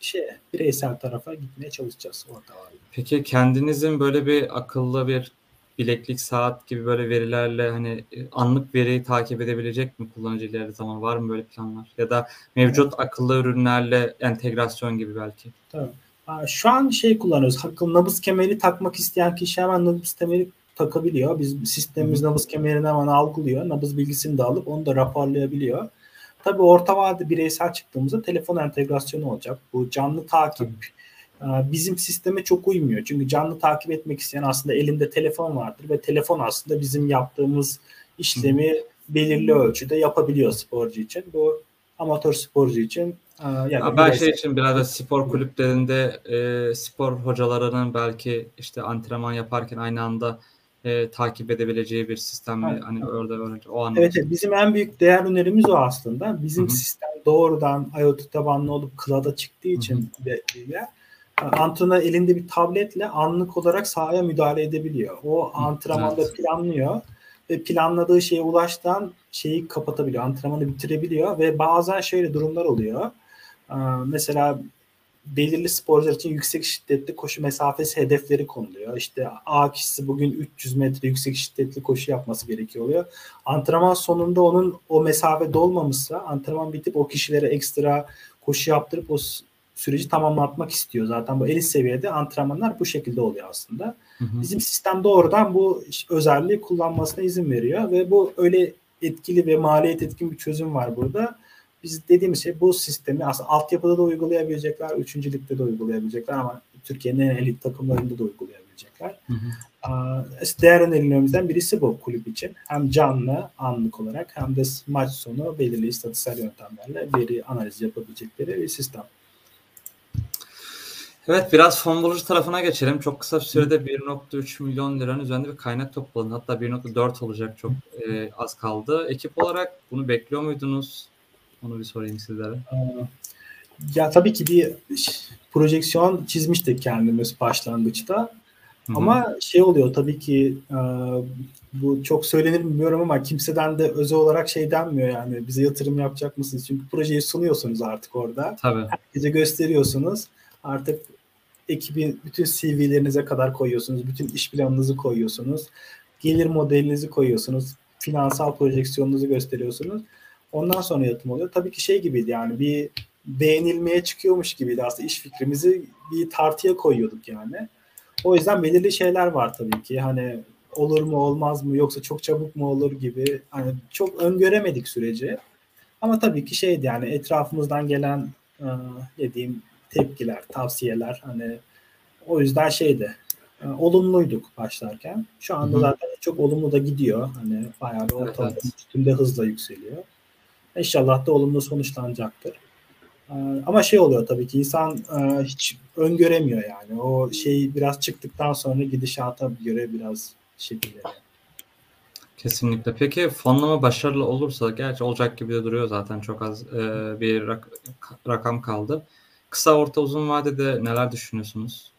şey bireysel tarafa gitmeye çalışacağız orada. Peki kendinizin böyle bir akıllı bir bileklik, saat gibi böyle verilerle hani e, anlık veriyi takip edebilecek mi kullanıcı ileride zaman? Var mı böyle planlar? Ya da mevcut akıllı ürünlerle entegrasyon gibi belki. Tabii. Şu an şey kullanıyoruz. Akıllı nabız kemeri takmak isteyen kişi hemen nabız kemeri takabiliyor. Biz sistemimiz nabız kemerini hemen algılıyor. Nabız bilgisini de alıp onu da raporlayabiliyor. Tabii orta vadede bireysel çıktığımızda telefon entegrasyonu olacak. Bu canlı takip, bizim sisteme çok uymuyor. Çünkü canlı takip etmek isteyen aslında elinde telefon vardır ve telefon aslında bizim yaptığımız işlemi belirli ölçüde yapabiliyor sporcu için. Bu amatör sporcu için e, yani ben şey için biraz da spor kulüplerinde e, spor hocalarının belki işte antrenman yaparken aynı anda e, takip edebileceği bir sistem mi? Hani orada öğrenci o anlamda. Evet, evet, bizim en büyük değer önerimiz o aslında. Bizim Hı-hı. sistem doğrudan IoT tabanlı olup cloud'a çıktığı için de, de antrenör elinde bir tabletle anlık olarak sahaya müdahale edebiliyor. O antrenmanda evet. planlıyor ve planladığı şeye ulaştan şeyi kapatabiliyor. Antrenmanı bitirebiliyor ve bazen şöyle durumlar oluyor. Mesela belirli sporcular için yüksek şiddetli koşu mesafesi hedefleri konuluyor. İşte A kişisi bugün 300 metre yüksek şiddetli koşu yapması gerekiyor oluyor. Antrenman sonunda onun o mesafe dolmamışsa antrenman bitip o kişilere ekstra koşu yaptırıp o süreci tamamlatmak istiyor. Zaten bu elit seviyede antrenmanlar bu şekilde oluyor aslında. Hı hı. Bizim sistem doğrudan bu özelliği kullanmasına izin veriyor ve bu öyle etkili ve maliyet etkin bir çözüm var burada. Biz dediğimiz şey bu sistemi aslında altyapıda da uygulayabilecekler, üçüncülükte de uygulayabilecekler ama Türkiye'nin en elit takımlarında da uygulayabilecekler. Hı hı. Değer önerilerimizden birisi bu kulüp için. Hem canlı, anlık olarak hem de maç sonu belirli istatistiksel yöntemlerle veri analizi yapabilecekleri bir sistem. Evet biraz fon bulucu tarafına geçelim. Çok kısa bir sürede 1.3 milyon liranın üzerinde bir kaynak topladın. Hatta 1.4 olacak çok e, az kaldı. Ekip olarak bunu bekliyor muydunuz? Onu bir sorayım sizlere. Ee, ya tabii ki bir projeksiyon çizmiştik kendimiz başlangıçta. Hı-hı. Ama şey oluyor tabii ki e, bu çok söylenir mi bilmiyorum ama kimseden de özel olarak şey denmiyor yani bize yatırım yapacak mısınız? Çünkü projeyi sunuyorsunuz artık orada. Tabii. Herkese gösteriyorsunuz. Artık ekibin bütün CV'lerinize kadar koyuyorsunuz. Bütün iş planınızı koyuyorsunuz. Gelir modelinizi koyuyorsunuz. Finansal projeksiyonunuzu gösteriyorsunuz. Ondan sonra yatım oluyor. Tabii ki şey gibiydi yani bir beğenilmeye çıkıyormuş gibiydi aslında iş fikrimizi bir tartıya koyuyorduk yani. O yüzden belirli şeyler var tabii ki. Hani olur mu olmaz mı yoksa çok çabuk mu olur gibi hani çok öngöremedik süreci. Ama tabii ki şeydi yani etrafımızdan gelen ne diyeyim tepkiler, tavsiyeler hani o yüzden şeydi e, olumluyduk başlarken. Şu anda Hı-hı. zaten çok olumlu da gidiyor. Hani bayağı bir ortalama evet. üstünde hızla yükseliyor. İnşallah da olumlu sonuçlanacaktır. E, ama şey oluyor tabii ki insan e, hiç öngöremiyor yani. O şey biraz çıktıktan sonra gidişata göre biraz şekilleniyor. Kesinlikle. Peki fonlama başarılı olursa, gerçi olacak gibi de duruyor zaten çok az e, bir rak- rakam kaldı. Kısa, orta, uzun vadede neler düşünüyorsunuz?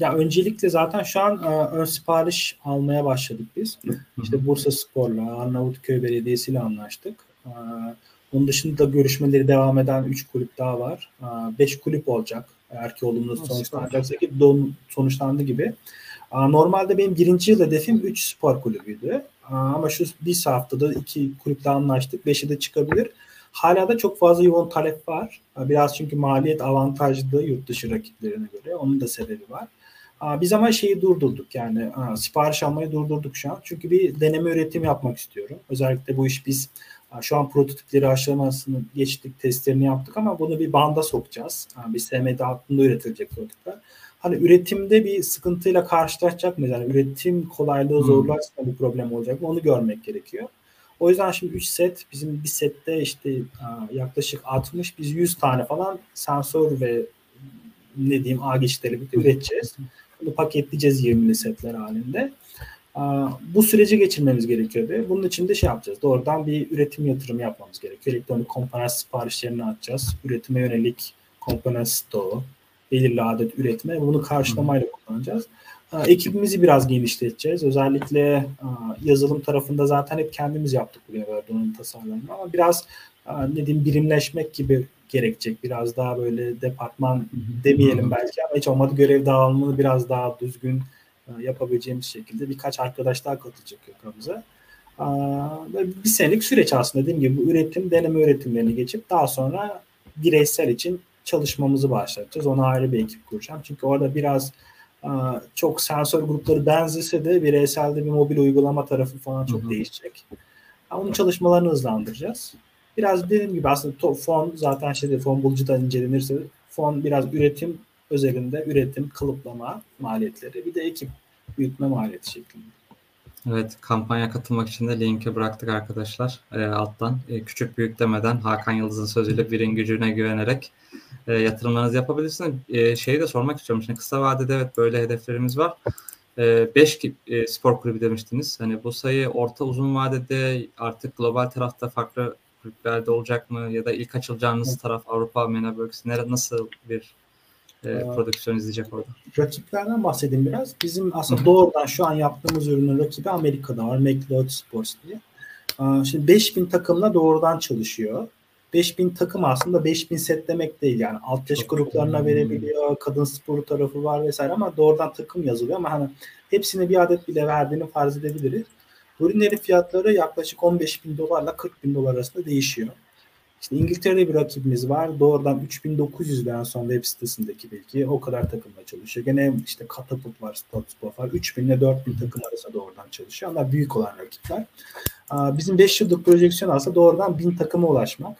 Ya öncelikle zaten şu an ön sipariş almaya başladık biz. İşte Bursa Spor'la, Arnavutköy Belediyesi ile anlaştık. Onun dışında görüşmeleri devam eden 3 kulüp daha var. 5 kulüp olacak. Eğer ki olumlu sonuçlanacaksa ki don, sonuçlandı gibi. Normalde benim birinci yıl hedefim 3 spor kulübüydü. Ama şu bir haftada iki kulüple anlaştık. 5'i de çıkabilir. Hala da çok fazla yoğun talep var. Biraz çünkü maliyet avantajlı yurt dışı rakiplerine göre. Onun da sebebi var. Biz ama şeyi durdurduk yani sipariş almayı durdurduk şu an. Çünkü bir deneme üretim yapmak istiyorum. Özellikle bu iş biz şu an prototipleri aşamasını geçtik, testlerini yaptık ama bunu bir banda sokacağız. Bir SMD hakkında üretilecek prototipler. hani üretimde bir sıkıntıyla karşılaşacak mıyız? Yani üretim kolaylığı zorlarsa bir problem olacak mı? Onu görmek gerekiyor. O yüzden şimdi 3 set bizim bir sette işte yaklaşık 60 biz 100 tane falan sensör ve ne diyeyim ağ geçişleri üreteceğiz. Bunu paketleyeceğiz 20'li setler halinde. Bu süreci geçirmemiz gerekiyor ve bunun için de şey yapacağız. Doğrudan bir üretim yatırımı yapmamız gerekiyor. Elektronik komponent siparişlerini açacağız. Üretime yönelik komponent stoğu, belirli adet üretme bunu karşılamayla kullanacağız. Ekibimizi biraz genişleteceğiz. Özellikle yazılım tarafında zaten hep kendimiz yaptık buraya verdiğinin tasarlarını ama biraz ne diyeyim birimleşmek gibi gerekecek. Biraz daha böyle departman demeyelim belki ama hiç olmadı görev dağılımını biraz daha düzgün yapabileceğimiz şekilde birkaç arkadaş daha katılacak yakamıza. Bir senelik süreç aslında dediğim gibi bu üretim, deneme üretimlerini geçip daha sonra bireysel için çalışmamızı başlatacağız. Ona ayrı bir ekip kuracağım. Çünkü orada biraz çok sensör grupları benzese de bireyselde bir mobil uygulama tarafı falan çok hı hı. değişecek. Onun çalışmalarını hızlandıracağız. Biraz dediğim gibi aslında fon zaten şeyde fon bulucudan incelenirse fon biraz üretim özelinde üretim, kalıplama maliyetleri bir de ekip büyütme maliyeti şeklinde. Evet, kampanya katılmak için de linki bıraktık arkadaşlar e, alttan. E, küçük büyük demeden Hakan Yıldız'ın sözüyle birin gücüne güvenerek e, yatırımlarınızı yapabilirsiniz. E, şeyi de sormak istiyorum. Şimdi kısa vadede evet böyle hedeflerimiz var. 5 e, e, spor kulübü demiştiniz. Hani bu sayı orta uzun vadede artık global tarafta farklı kulüplerde olacak mı? Ya da ilk açılacağınız evet. taraf Avrupa MENA bölgesi nasıl bir e, prodüksiyon izleyecek orada? Rakiplerden bahsedeyim biraz. Bizim aslında doğrudan şu an yaptığımız ürünün rakibi Amerika'da var. McLeod Sports diye. Şimdi 5000 takımla doğrudan çalışıyor. 5000 takım aslında 5000 set demek değil yani alt yaş gruplarına verebiliyor, kadın sporu tarafı var vesaire ama doğrudan takım yazılıyor ama hani hepsine bir adet bile verdiğini farz edebiliriz. Bu ürünlerin fiyatları yaklaşık 15 bin dolarla 40 bin dolar arasında değişiyor. İşte İngiltere'de bir rakibimiz var. Doğrudan 3900'den sonra web sitesindeki bilgi o kadar takımla çalışıyor. Gene işte Katapult var, Statspor var. 3000 ile 4000 takım arasında doğrudan çalışıyor. Ama büyük olan rakipler. Bizim 5 yıllık projeksiyon aslında doğrudan 1000 takıma ulaşmak.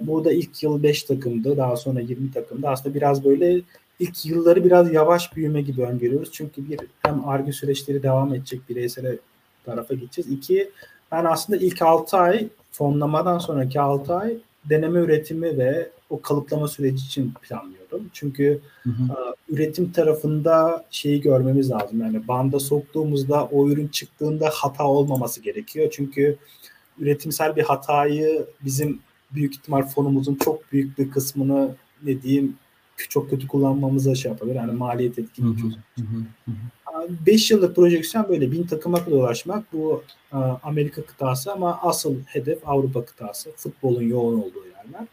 Burada ilk yıl 5 takımdı. Daha sonra 20 takımdı. Aslında biraz böyle ilk yılları biraz yavaş büyüme gibi öngörüyoruz. Çünkü bir hem arge süreçleri devam edecek bireysel tarafa gideceğiz. İki ben aslında ilk 6 ay fonlamadan sonraki 6 ay deneme üretimi ve o kalıplama süreci için planlıyordum. Çünkü hı hı. üretim tarafında şeyi görmemiz lazım. Yani banda soktuğumuzda o ürün çıktığında hata olmaması gerekiyor. Çünkü üretimsel bir hatayı bizim büyük ihtimal fonumuzun çok büyük bir kısmını ne diyeyim çok kötü kullanmamıza şey yapabilir. Yani maliyet etkili çözüm. 5 yıllık projeksiyon böyle bin takıma kadar ulaşmak bu Amerika kıtası ama asıl hedef Avrupa kıtası. Futbolun yoğun olduğu yerler.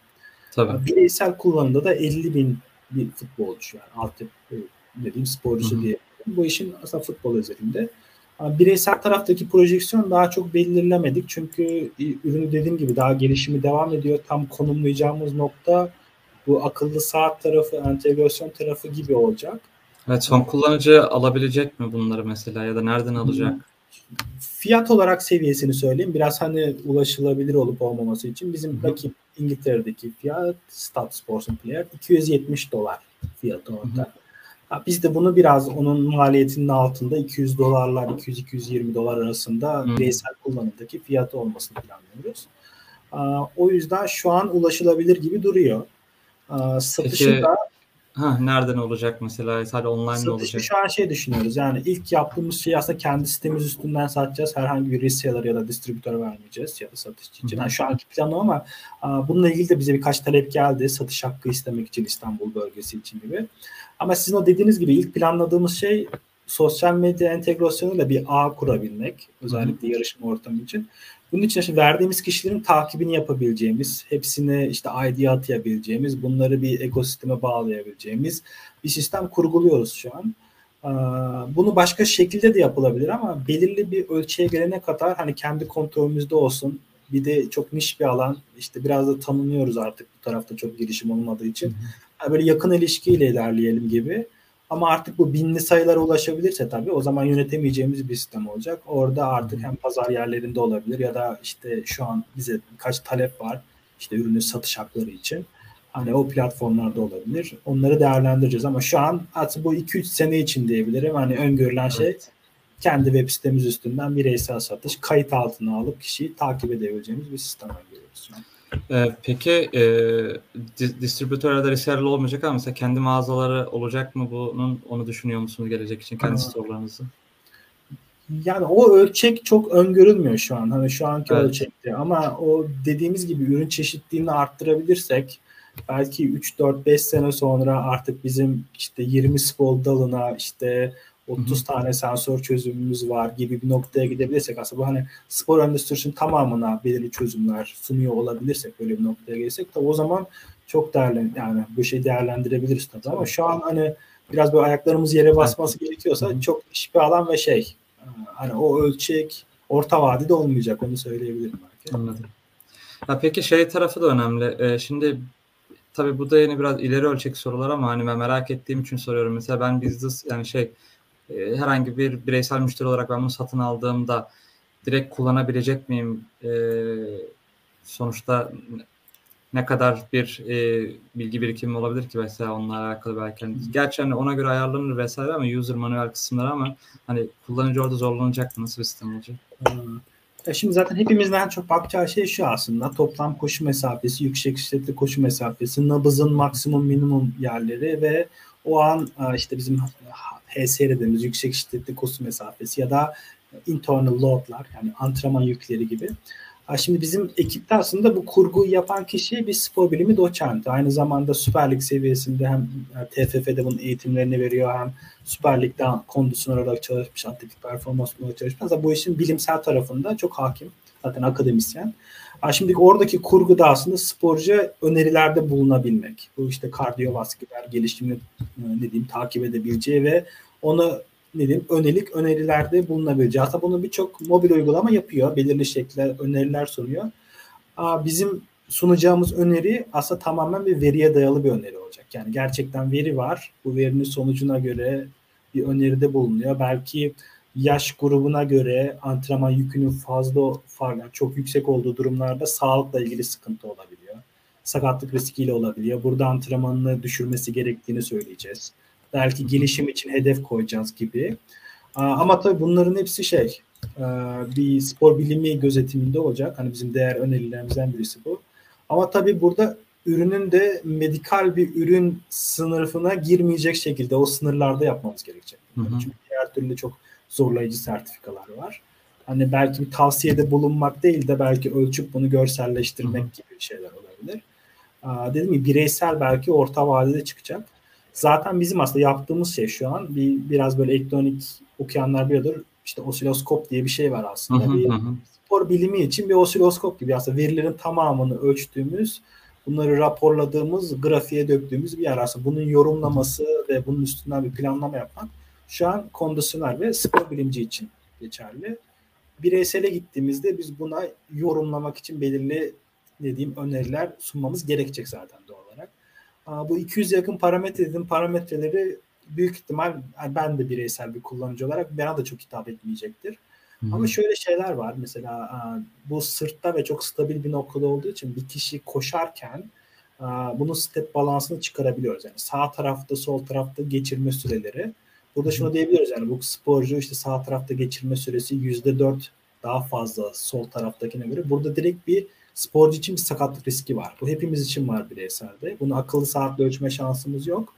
Tabii. Bireysel kullanımda da 50 bin bir futbolcu yani artık dediğim sporcusu diye. Bu işin aslında futbol özelinde. Bireysel taraftaki projeksiyon daha çok belirlemedik. Çünkü ürünü dediğim gibi daha gelişimi devam ediyor. Tam konumlayacağımız nokta bu akıllı saat tarafı, entegrasyon tarafı gibi olacak. Evet, son kullanıcı alabilecek mi bunları mesela ya da nereden alacak? Fiyat olarak seviyesini söyleyeyim. Biraz hani ulaşılabilir olup olmaması için bizim Hı-hı. rakip İngiltere'deki fiyat Stat Sports'un player 270 dolar fiyatı orada. Hı-hı. Biz de bunu biraz onun maliyetinin altında 200 dolarlar 200-220 dolar arasında bireysel kullanımdaki fiyatı olmasını planlıyoruz. O yüzden şu an ulaşılabilir gibi duruyor. Satışı Peki, da Ha, nereden olacak mesela? Sadece online mi olacak? Şu an şey düşünüyoruz. Yani ilk yaptığımız şey aslında kendi sitemiz üstünden satacağız. Herhangi bir reseller ya da distribütör vermeyeceğiz ya da satışçı için. Yani şu anki planım ama bununla ilgili de bize birkaç talep geldi. Satış hakkı istemek için İstanbul bölgesi için gibi. Ama sizin o dediğiniz gibi ilk planladığımız şey sosyal medya entegrasyonuyla bir ağ kurabilmek. Özellikle yarışma ortamı için. Bunun için işte verdiğimiz kişilerin takibini yapabileceğimiz, hepsine işte ID atayabileceğimiz, bunları bir ekosisteme bağlayabileceğimiz bir sistem kurguluyoruz şu an. Bunu başka şekilde de yapılabilir ama belirli bir ölçüye gelene kadar hani kendi kontrolümüzde olsun. Bir de çok niş bir alan. işte biraz da tanınıyoruz artık bu tarafta çok girişim olmadığı için. Böyle yakın ilişkiyle ilerleyelim gibi. Ama artık bu binli sayılara ulaşabilirse tabii o zaman yönetemeyeceğimiz bir sistem olacak. Orada artık hem pazar yerlerinde olabilir ya da işte şu an bize kaç talep var işte ürünün satış hakları için. Hani o platformlarda olabilir. Onları değerlendireceğiz ama şu an aslında bu 2-3 sene için diyebilirim. Hani öngörülen şey evet. kendi web sitemiz üstünden bireysel satış kayıt altına alıp kişiyi takip edebileceğimiz bir sistem öngörüyoruz şu an. Ee, peki e, distribütörlerde reseller olmayacak ama mesela kendi mağazaları olacak mı bunun onu düşünüyor musunuz gelecek için kendi storelarınızı? Yani o ölçek çok öngörülmüyor şu an. Hani şu anki evet. ölçekte ama o dediğimiz gibi ürün çeşitliliğini arttırabilirsek belki 3 4 5 sene sonra artık bizim işte 20 spol dalına işte 30 Hı-hı. tane sensör çözümümüz var gibi bir noktaya gidebilirsek aslında bu hani spor endüstrisinin tamamına belirli çözümler sunuyor olabilirsek böyle bir noktaya gelirsek tabii o zaman çok değerli yani bu şeyi değerlendirebiliriz tabii ama şu an hani biraz böyle ayaklarımız yere basması gerekiyorsa Hı-hı. çok iş bir alan ve şey hani o ölçek orta vadede olmayacak onu söyleyebilirim belki. Anladım. Ya peki şey tarafı da önemli. Ee, şimdi tabii bu da yine biraz ileri ölçek sorular ama hani ben merak ettiğim için soruyorum. Mesela ben business yani şey e, herhangi bir bireysel müşteri olarak ben bunu satın aldığımda direkt kullanabilecek miyim? E, sonuçta ne kadar bir e, bilgi birikimi olabilir ki mesela onunla alakalı belki. Yani, gerçi hani ona göre ayarlanır vesaire ama user manuel kısımları ama hani kullanıcı orada zorlanacak mı? Nasıl bir sistem olacak? Hmm. Şimdi zaten hepimizin en çok bakacağı şey şu aslında. Toplam koşu mesafesi, yüksek şiddetli koşu mesafesi, nabızın maksimum minimum yerleri ve o an işte bizim HSR dediğimiz yüksek şiddetli koşu mesafesi ya da internal loadlar yani antrenman yükleri gibi. Şimdi bizim ekipte aslında bu kurguyu yapan kişi bir spor bilimi doçenti. Aynı zamanda Süper Lig seviyesinde hem TFF'de bunun eğitimlerini veriyor hem Süper Lig'de kondisyoner olarak çalışmış, atletik performans olarak çalışmış. Aslında bu işin bilimsel tarafında çok hakim. Zaten akademisyen. Şimdi oradaki kurgu da aslında sporcu önerilerde bulunabilmek. Bu işte kardiyovasküler gelişimini ne diyeyim takip edebileceği ve onu ne diyeyim önelik önerilerde bulunabileceği. Aslında bunu birçok mobil uygulama yapıyor. Belirli şekilde öneriler sunuyor. Aa, bizim sunacağımız öneri aslında tamamen bir veriye dayalı bir öneri olacak. Yani gerçekten veri var. Bu verinin sonucuna göre bir öneride bulunuyor. Belki yaş grubuna göre antrenman yükünün fazla yani çok yüksek olduğu durumlarda sağlıkla ilgili sıkıntı olabiliyor. Sakatlık riskiyle olabiliyor. Burada antrenmanını düşürmesi gerektiğini söyleyeceğiz belki gelişim için hedef koyacağız gibi. Ama tabii bunların hepsi şey bir spor bilimi gözetiminde olacak. Hani bizim değer önerilerimizden birisi bu. Ama tabii burada ürünün de medikal bir ürün sınıfına girmeyecek şekilde o sınırlarda yapmamız gerekecek. Hı hı. Çünkü diğer türlü çok zorlayıcı sertifikalar var. Hani belki bir tavsiyede bulunmak değil de belki ölçüp bunu görselleştirmek hı hı. gibi şeyler olabilir. Aa, dedim ki bireysel belki orta vadede çıkacak. Zaten bizim aslında yaptığımız şey şu an bir biraz böyle elektronik okuyanlar biliyordur. İşte osiloskop diye bir şey var aslında. bir spor bilimi için bir osiloskop gibi aslında verilerin tamamını ölçtüğümüz, bunları raporladığımız, grafiğe döktüğümüz bir yer aslında. Bunun yorumlaması ve bunun üstünden bir planlama yapmak şu an kondisyoner ve spor bilimci için geçerli. Bireysele gittiğimizde biz buna yorumlamak için belirli dediğim öneriler sunmamız gerekecek zaten bu 200 yakın parametre dedim parametreleri büyük ihtimal ben de bireysel bir kullanıcı olarak bana da çok hitap etmeyecektir. Hı-hı. Ama şöyle şeyler var mesela bu sırtta ve çok stabil bir noktada olduğu için bir kişi koşarken bunun step balansını çıkarabiliyoruz. Yani sağ tarafta sol tarafta geçirme süreleri. Burada şunu diyebiliyoruz yani bu sporcu işte sağ tarafta geçirme süresi %4 daha fazla sol taraftakine göre. Burada direkt bir sporcu için bir sakatlık riski var. Bu hepimiz için var bireyselde. Bunu akıllı saatle ölçme şansımız yok.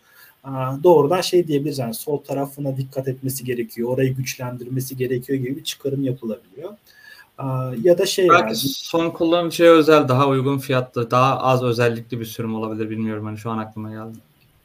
Doğrudan şey diyebiliriz yani sol tarafına dikkat etmesi gerekiyor. Orayı güçlendirmesi gerekiyor gibi bir çıkarım yapılabiliyor. Ya da şey Belki yani, son kullanıcıya özel daha uygun fiyatlı, daha az özellikli bir sürüm olabilir bilmiyorum. Hani şu an aklıma geldi.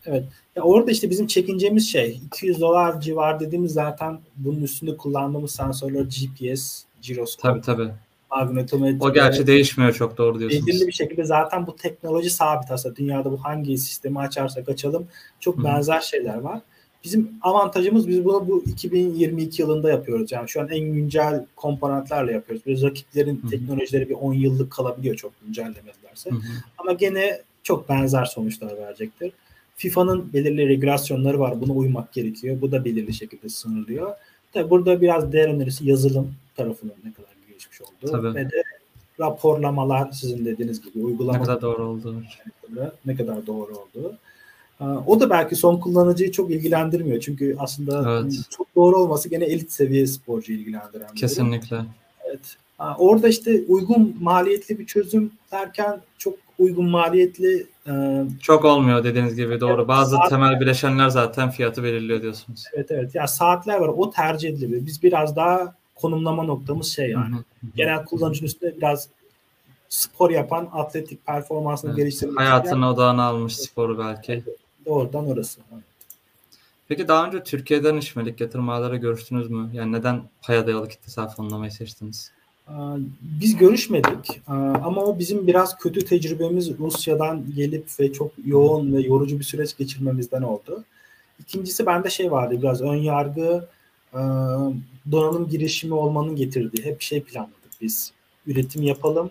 Evet. Ya orada işte bizim çekineceğimiz şey 200 dolar civar dediğimiz zaten bunun üstünde kullandığımız sensörler GPS, jiroskop. Tabii tabii magnetometre. O gerçi değişmiyor çok doğru diyorsunuz. Belirli bir şekilde zaten bu teknoloji sabit aslında. Dünyada bu hangi sistemi açarsak açalım çok Hı. benzer şeyler var. Bizim avantajımız biz bunu bu 2022 yılında yapıyoruz. Yani şu an en güncel komponentlerle yapıyoruz. Biz rakiplerin Hı. teknolojileri bir 10 yıllık kalabiliyor çok güncellemedilerse. Hı. Ama gene çok benzer sonuçlar verecektir. FIFA'nın belirli regülasyonları var. Buna uymak gerekiyor. Bu da belirli şekilde sınırlıyor. Tabii burada biraz değer önerisi yazılım tarafının ne kadar oldu. Tabii. Ve de raporlamalar sizin dediğiniz gibi uygulama. Ne kadar doğru olduğu. Ne kadar doğru olduğu. O da belki son kullanıcıyı çok ilgilendirmiyor. Çünkü aslında evet. çok doğru olması gene elit seviye sporcu ilgilendiren. Kesinlikle. Evet. Orada işte uygun maliyetli bir çözüm derken çok uygun maliyetli çok olmuyor dediğiniz gibi doğru. Evet, Bazı saatler, temel bileşenler zaten fiyatı belirliyor diyorsunuz. Evet evet. Ya saatler var. O tercih edilir. Biz biraz daha konumlama noktamız şey yani. Genel kullanıcının üstünde biraz spor yapan atletik performansını evet. geliştirmek Hayatını odağına almış sporu belki. Doğrudan orası. Evet. Peki daha önce Türkiye'den hiç melek yatırım görüştünüz mü? Yani neden paya dayalı kitlesel fonlamayı seçtiniz? Biz görüşmedik ama o bizim biraz kötü tecrübemiz Rusya'dan gelip ve çok yoğun ve yorucu bir süreç geçirmemizden oldu. İkincisi bende şey vardı biraz ön yargı donanım girişimi olmanın getirdiği hep şey planladık biz. Üretim yapalım,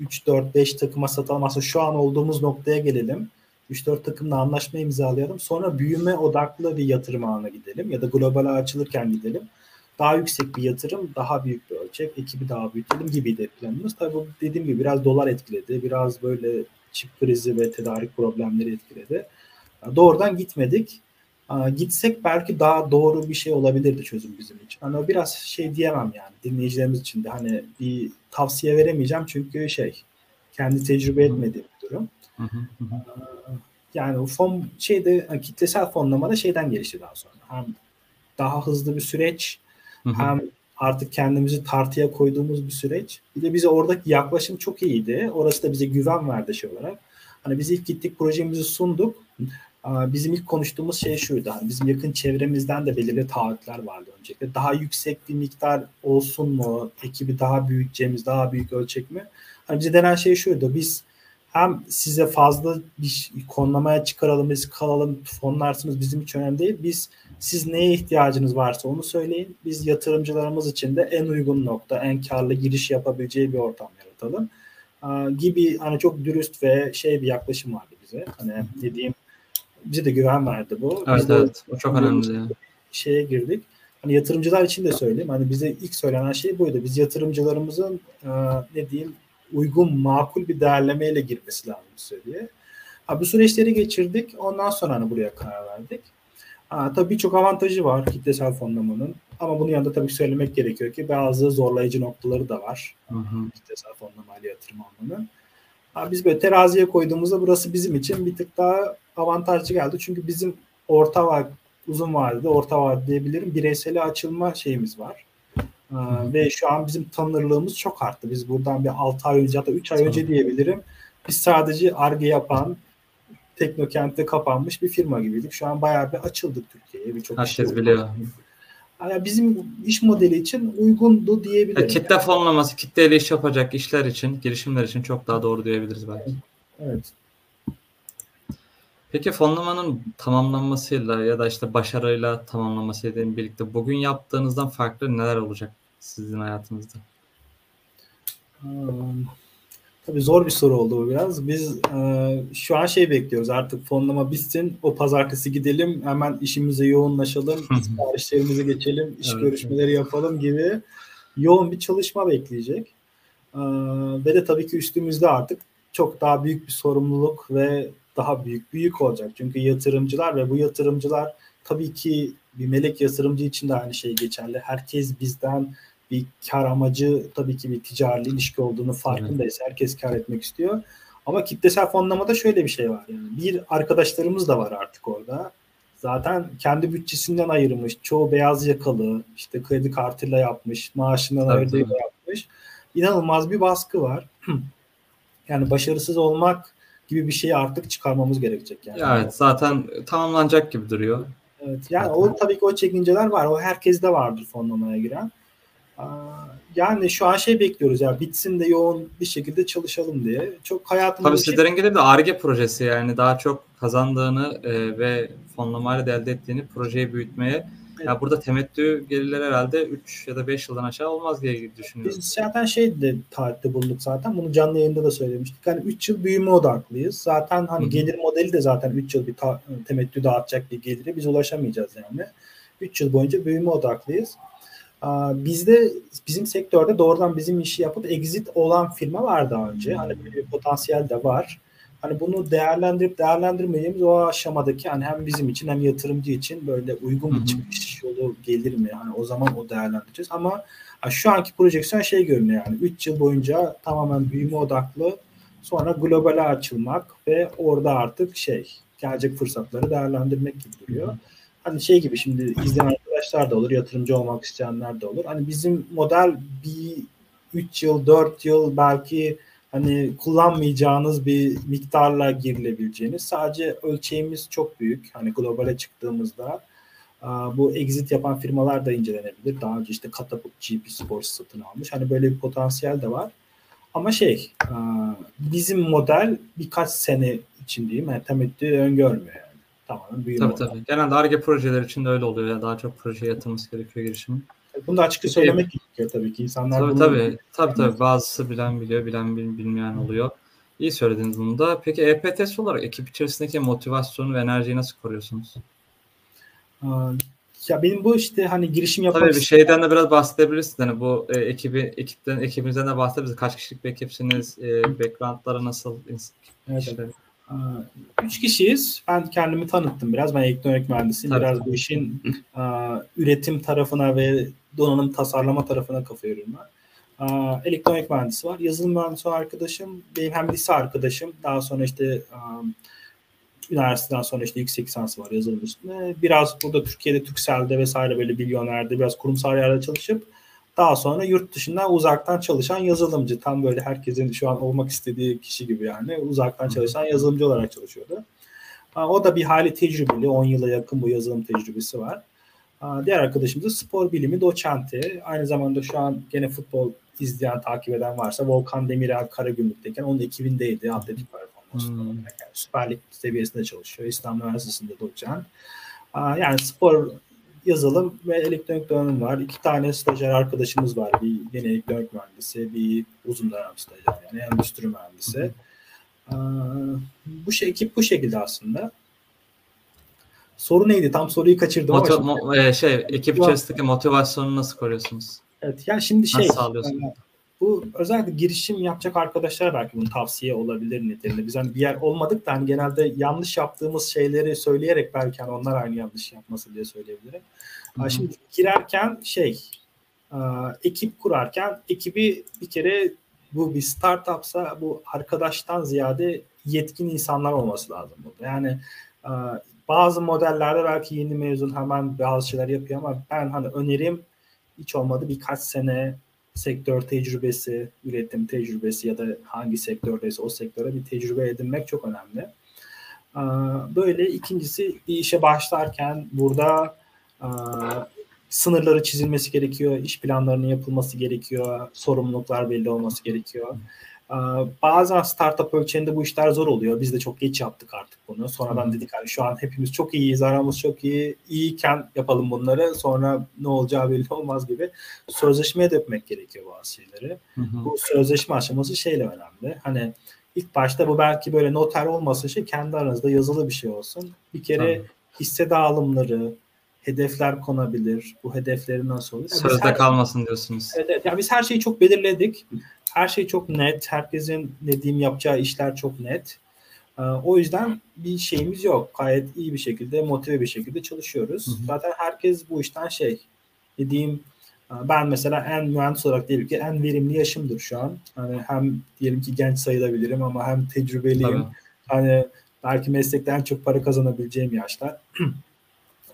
3, 4, 5 takıma satalım. Aslında şu an olduğumuz noktaya gelelim. 3-4 takımla anlaşma imzalayalım. Sonra büyüme odaklı bir yatırım ağına gidelim ya da global açılırken gidelim. Daha yüksek bir yatırım, daha büyük bir ölçek, ekibi daha büyütelim gibi de planımız. Tabii bu dediğim gibi biraz dolar etkiledi. Biraz böyle çip krizi ve tedarik problemleri etkiledi. Doğrudan gitmedik. Gitsek belki daha doğru bir şey olabilirdi çözüm bizim için. Hani o biraz şey diyemem yani dinleyicilerimiz için de hani bir tavsiye veremeyeceğim çünkü şey kendi tecrübe etmediğim bir durum. Yani o fon şeyde kitlesel fonlamada şeyden gelişti daha sonra. Hem daha hızlı bir süreç hem artık kendimizi tartıya koyduğumuz bir süreç. Bir de bize oradaki yaklaşım çok iyiydi. Orası da bize güven verdi şey olarak. Hani biz ilk gittik projemizi sunduk. Bizim ilk konuştuğumuz şey şuydu. Hani bizim yakın çevremizden de belirli taahhütler vardı öncelikle. Daha yüksek bir miktar olsun mu? Ekibi daha büyüteceğimiz, daha büyük ölçek mi? Hani bize denen şey şuydu. Biz hem size fazla bir konlamaya çıkaralım, biz kalalım, fonlarsınız bizim için önemli değil. Biz siz neye ihtiyacınız varsa onu söyleyin. Biz yatırımcılarımız için de en uygun nokta, en karlı giriş yapabileceği bir ortam yaratalım. gibi hani çok dürüst ve şey bir yaklaşım vardı bize. Hani dediğim bize de güven verdi bu. Evet, Biz evet. O çok önemli. Yani. Şeye girdik. Hani yatırımcılar için de söyleyeyim. Hani bize ilk söylenen şey buydu. Biz yatırımcılarımızın ne diyeyim uygun, makul bir değerlemeyle girmesi lazım diye. Ha, bu süreçleri geçirdik. Ondan sonra hani buraya karar verdik. Ha, tabii birçok avantajı var kitlesel fonlamanın. Ama bunun yanında tabii söylemek gerekiyor ki bazı zorlayıcı noktaları da var. Hı hı. Kitlesel fonlamayla yatırım almanın. Biz böyle teraziye koyduğumuzda burası bizim için bir tık daha avantajlı geldi. Çünkü bizim orta var, uzun vadede orta vadede diyebilirim bireyseli açılma şeyimiz var. Ee, ve şu an bizim tanınırlığımız çok arttı. Biz buradan bir 6 ay önce hatta 3 ay önce diyebilirim. Biz sadece ARGE yapan Teknokent'te kapanmış bir firma gibiydik. Şu an bayağı bir açıldık Türkiye'ye. Birçok Herkes biliyor. Yani bizim iş modeli için uygundu diyebilirim. Ya, kitle yani. fonlaması, kitleyle iş yapacak işler için, girişimler için çok daha doğru diyebiliriz belki. Evet. Peki fonlamanın tamamlanmasıyla ya da işte başarıyla tamamlanmasıyla birlikte bugün yaptığınızdan farklı neler olacak sizin hayatınızda? Hmm, tabii zor bir soru oldu bu biraz. Biz e, şu an şey bekliyoruz artık fonlama bitsin. O pazartesi gidelim hemen işimize yoğunlaşalım. siparişlerimize geçelim. iş evet, görüşmeleri evet. yapalım gibi yoğun bir çalışma bekleyecek. E, ve de tabii ki üstümüzde artık çok daha büyük bir sorumluluk ve daha büyük büyük olacak. Çünkü yatırımcılar ve bu yatırımcılar tabii ki bir melek yatırımcı için de aynı şey geçerli. Herkes bizden bir kar amacı tabii ki bir ticari ilişki olduğunu farkındayız. Evet. Herkes kar etmek istiyor. Ama kitlesel fonlamada şöyle bir şey var. Yani bir arkadaşlarımız da var artık orada. Zaten kendi bütçesinden ayırmış. Çoğu beyaz yakalı, işte kredi kartıyla yapmış, maaşından ayırdığıyla yapmış. İnanılmaz bir baskı var. yani başarısız olmak gibi bir şeyi artık çıkarmamız gerekecek yani. Evet zaten tamamlanacak gibi duruyor. Evet yani o tabii ki o çekinceler var. O herkeste vardır fonlamaya giren. Yani şu an şey bekliyoruz ya bitsin de yoğun bir şekilde çalışalım diye. Çok hayatımda Tabii şey... sizlerin gibi de ARGE projesi yani daha çok kazandığını e, ve fonlamayla elde ettiğini projeyi büyütmeye Evet. Ya burada temettü gelirler herhalde 3 ya da 5 yıldan aşağı olmaz diye düşünüyorum. Biz zaten şey de tarihte bulduk zaten. Bunu canlı yayında da söylemiştik. Hani 3 yıl büyüme odaklıyız. Zaten hani Hı-hı. gelir modeli de zaten 3 yıl bir ta- temettü dağıtacak bir gelire biz ulaşamayacağız yani. 3 yıl boyunca büyüme odaklıyız. Bizde bizim sektörde doğrudan bizim işi yapıp exit olan firma var daha önce. Hani böyle bir potansiyel de var. Hani bunu değerlendirip değerlendirmeyeceğimiz o aşamadaki hani hem bizim için hem yatırımcı için böyle uygun bir çıkış yolu gelir mi? Hani o zaman o değerlendireceğiz. Ama şu anki projeksiyon şey görünüyor yani 3 yıl boyunca tamamen büyüme odaklı sonra globale açılmak ve orada artık şey gelecek fırsatları değerlendirmek gibi duruyor. Hani şey gibi şimdi izleyen arkadaşlar da olur, yatırımcı olmak isteyenler de olur. Hani bizim model bir 3 yıl, 4 yıl belki hani kullanmayacağınız bir miktarla girilebileceğiniz. Sadece ölçeğimiz çok büyük. Hani globale çıktığımızda bu exit yapan firmalar da incelenebilir. Daha önce işte Katapult GP Sports satın almış. Hani böyle bir potansiyel de var. Ama şey bizim model birkaç sene için diyeyim yani temettü öngörmüyor. Tamamen büyüme Tabii tabii. Genelde ARGE projeler için de öyle oluyor. Ya. Daha çok proje yatırması gerekiyor girişimin. Bunu da açıkça söylemek gerekiyor tabii ki. insanlar tabii, tabii, tabii, tabii. Bazısı bilen biliyor, bilen bilmeyen oluyor. İyi söylediniz bunu da. Peki EPTS olarak ekip içerisindeki motivasyonu ve enerjiyi nasıl koruyorsunuz? Ya benim bu işte hani girişim yapmak Tabii bir şeyden de biraz bahsedebilirsiniz. Hani bu e, ekibi ekipten ekibinizden de bahsedebilirsiniz. Kaç kişilik bir ekipsiniz? E, backgroundları nasıl? Evet. Üç kişiyiz. Ben kendimi tanıttım biraz. Ben elektronik mühendisiyim. Tabii. Biraz bu işin a, üretim tarafına ve donanım tasarlama tarafına kafa yoruyorum ben. A, elektronik mühendisi var. Yazılım mühendisi arkadaşım. Benim hem lise arkadaşım. Daha sonra işte a, üniversiteden sonra işte yüksek lisans var yazılım üstüne. Biraz burada Türkiye'de Türkcell'de vesaire böyle milyonerde biraz kurumsal yerde çalışıp daha sonra yurt dışından uzaktan çalışan yazılımcı. Tam böyle herkesin şu an olmak istediği kişi gibi yani uzaktan çalışan yazılımcı olarak çalışıyordu. O da bir hali tecrübeli. 10 yıla yakın bu yazılım tecrübesi var. Diğer arkadaşımız da spor bilimi doçenti. Aynı zamanda şu an gene futbol izleyen, takip eden varsa Volkan Demirel Karagümrük'teyken onun ekibindeydi. Atletik performans hmm. yani Süper Lig seviyesinde çalışıyor. İslam Üniversitesi'nde doçent. Yani spor yazılım ve elektronik donanım var. İki tane stajyer arkadaşımız var. Bir yeni elektronik mühendisi, bir uzun dönem stajyer yani endüstri mühendisi. Ee, bu şey ekip bu şekilde aslında. Soru neydi? Tam soruyu kaçırdım Motiv- ama. Mo- e, şey, ekip içerisindeki motivasyonu nasıl koruyorsunuz? Evet, yani şimdi şey, nasıl sağlıyorsunuz? E, bu özellikle girişim yapacak arkadaşlar belki bunu tavsiye olabilir nitelimde. Biz hani bir yer olmadık da hani genelde yanlış yaptığımız şeyleri söyleyerek belki hani onlar aynı yanlış yapması diye söyleyebilirim. Hı-hı. Şimdi girerken şey ekip kurarken ekibi bir kere bu bir startupsa bu arkadaştan ziyade yetkin insanlar olması lazım burada. Yani bazı modellerde belki yeni mezun hemen bazı şeyler yapıyor ama ben hani önerim hiç olmadı birkaç sene sektör tecrübesi, üretim tecrübesi ya da hangi sektördeyse o sektöre bir tecrübe edinmek çok önemli. Böyle ikincisi bir işe başlarken burada sınırları çizilmesi gerekiyor, iş planlarının yapılması gerekiyor, sorumluluklar belli olması gerekiyor. Bazen startup ölçeğinde bu işler zor oluyor. Biz de çok geç yaptık artık bunu. Sonradan dedik hani şu an hepimiz çok iyiyiz, aramız çok iyi. İyiyken yapalım bunları. Sonra ne olacağı belli olmaz gibi. Sözleşmeye dökmek gerekiyor bazı şeyleri. Hı hı. Bu sözleşme aşaması şeyle önemli. Hani ilk başta bu belki böyle noter olmasın şey kendi aranızda yazılı bir şey olsun. Bir kere hı. hisse dağılımları, hedefler konabilir. Bu hedefleri nasıl olur? Sözde her... kalmasın diyorsunuz. Evet, evet. Yani biz her şeyi çok belirledik her şey çok net. Herkesin ne diyeyim yapacağı işler çok net. Ee, o yüzden bir şeyimiz yok. Gayet iyi bir şekilde, motive bir şekilde çalışıyoruz. Hı hı. Zaten herkes bu işten şey, dediğim e, ben mesela en mühendis olarak diyelim ki en verimli yaşımdır şu an. Hani hem diyelim ki genç sayılabilirim ama hem tecrübeliyim. Tabii. Hani belki meslekte en çok para kazanabileceğim yaşlar.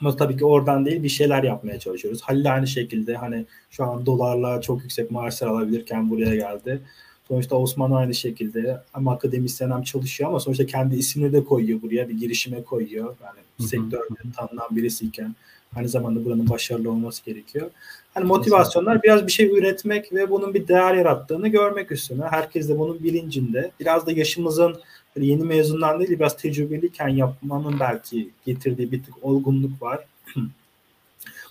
Ama tabii ki oradan değil bir şeyler yapmaya çalışıyoruz. Halil aynı şekilde hani şu an dolarla çok yüksek maaşlar alabilirken buraya geldi. Sonuçta Osman aynı şekilde hem akademisyen hem çalışıyor ama sonuçta kendi ismini de koyuyor buraya bir girişime koyuyor. Yani sektörde tanınan birisiyken aynı zamanda buranın başarılı olması gerekiyor. Hani motivasyonlar biraz bir şey üretmek ve bunun bir değer yarattığını görmek üstüne. Herkes de bunun bilincinde. Biraz da yaşımızın yeni mezundan değil biraz tecrübeliyken yapmanın belki getirdiği bir tık olgunluk var.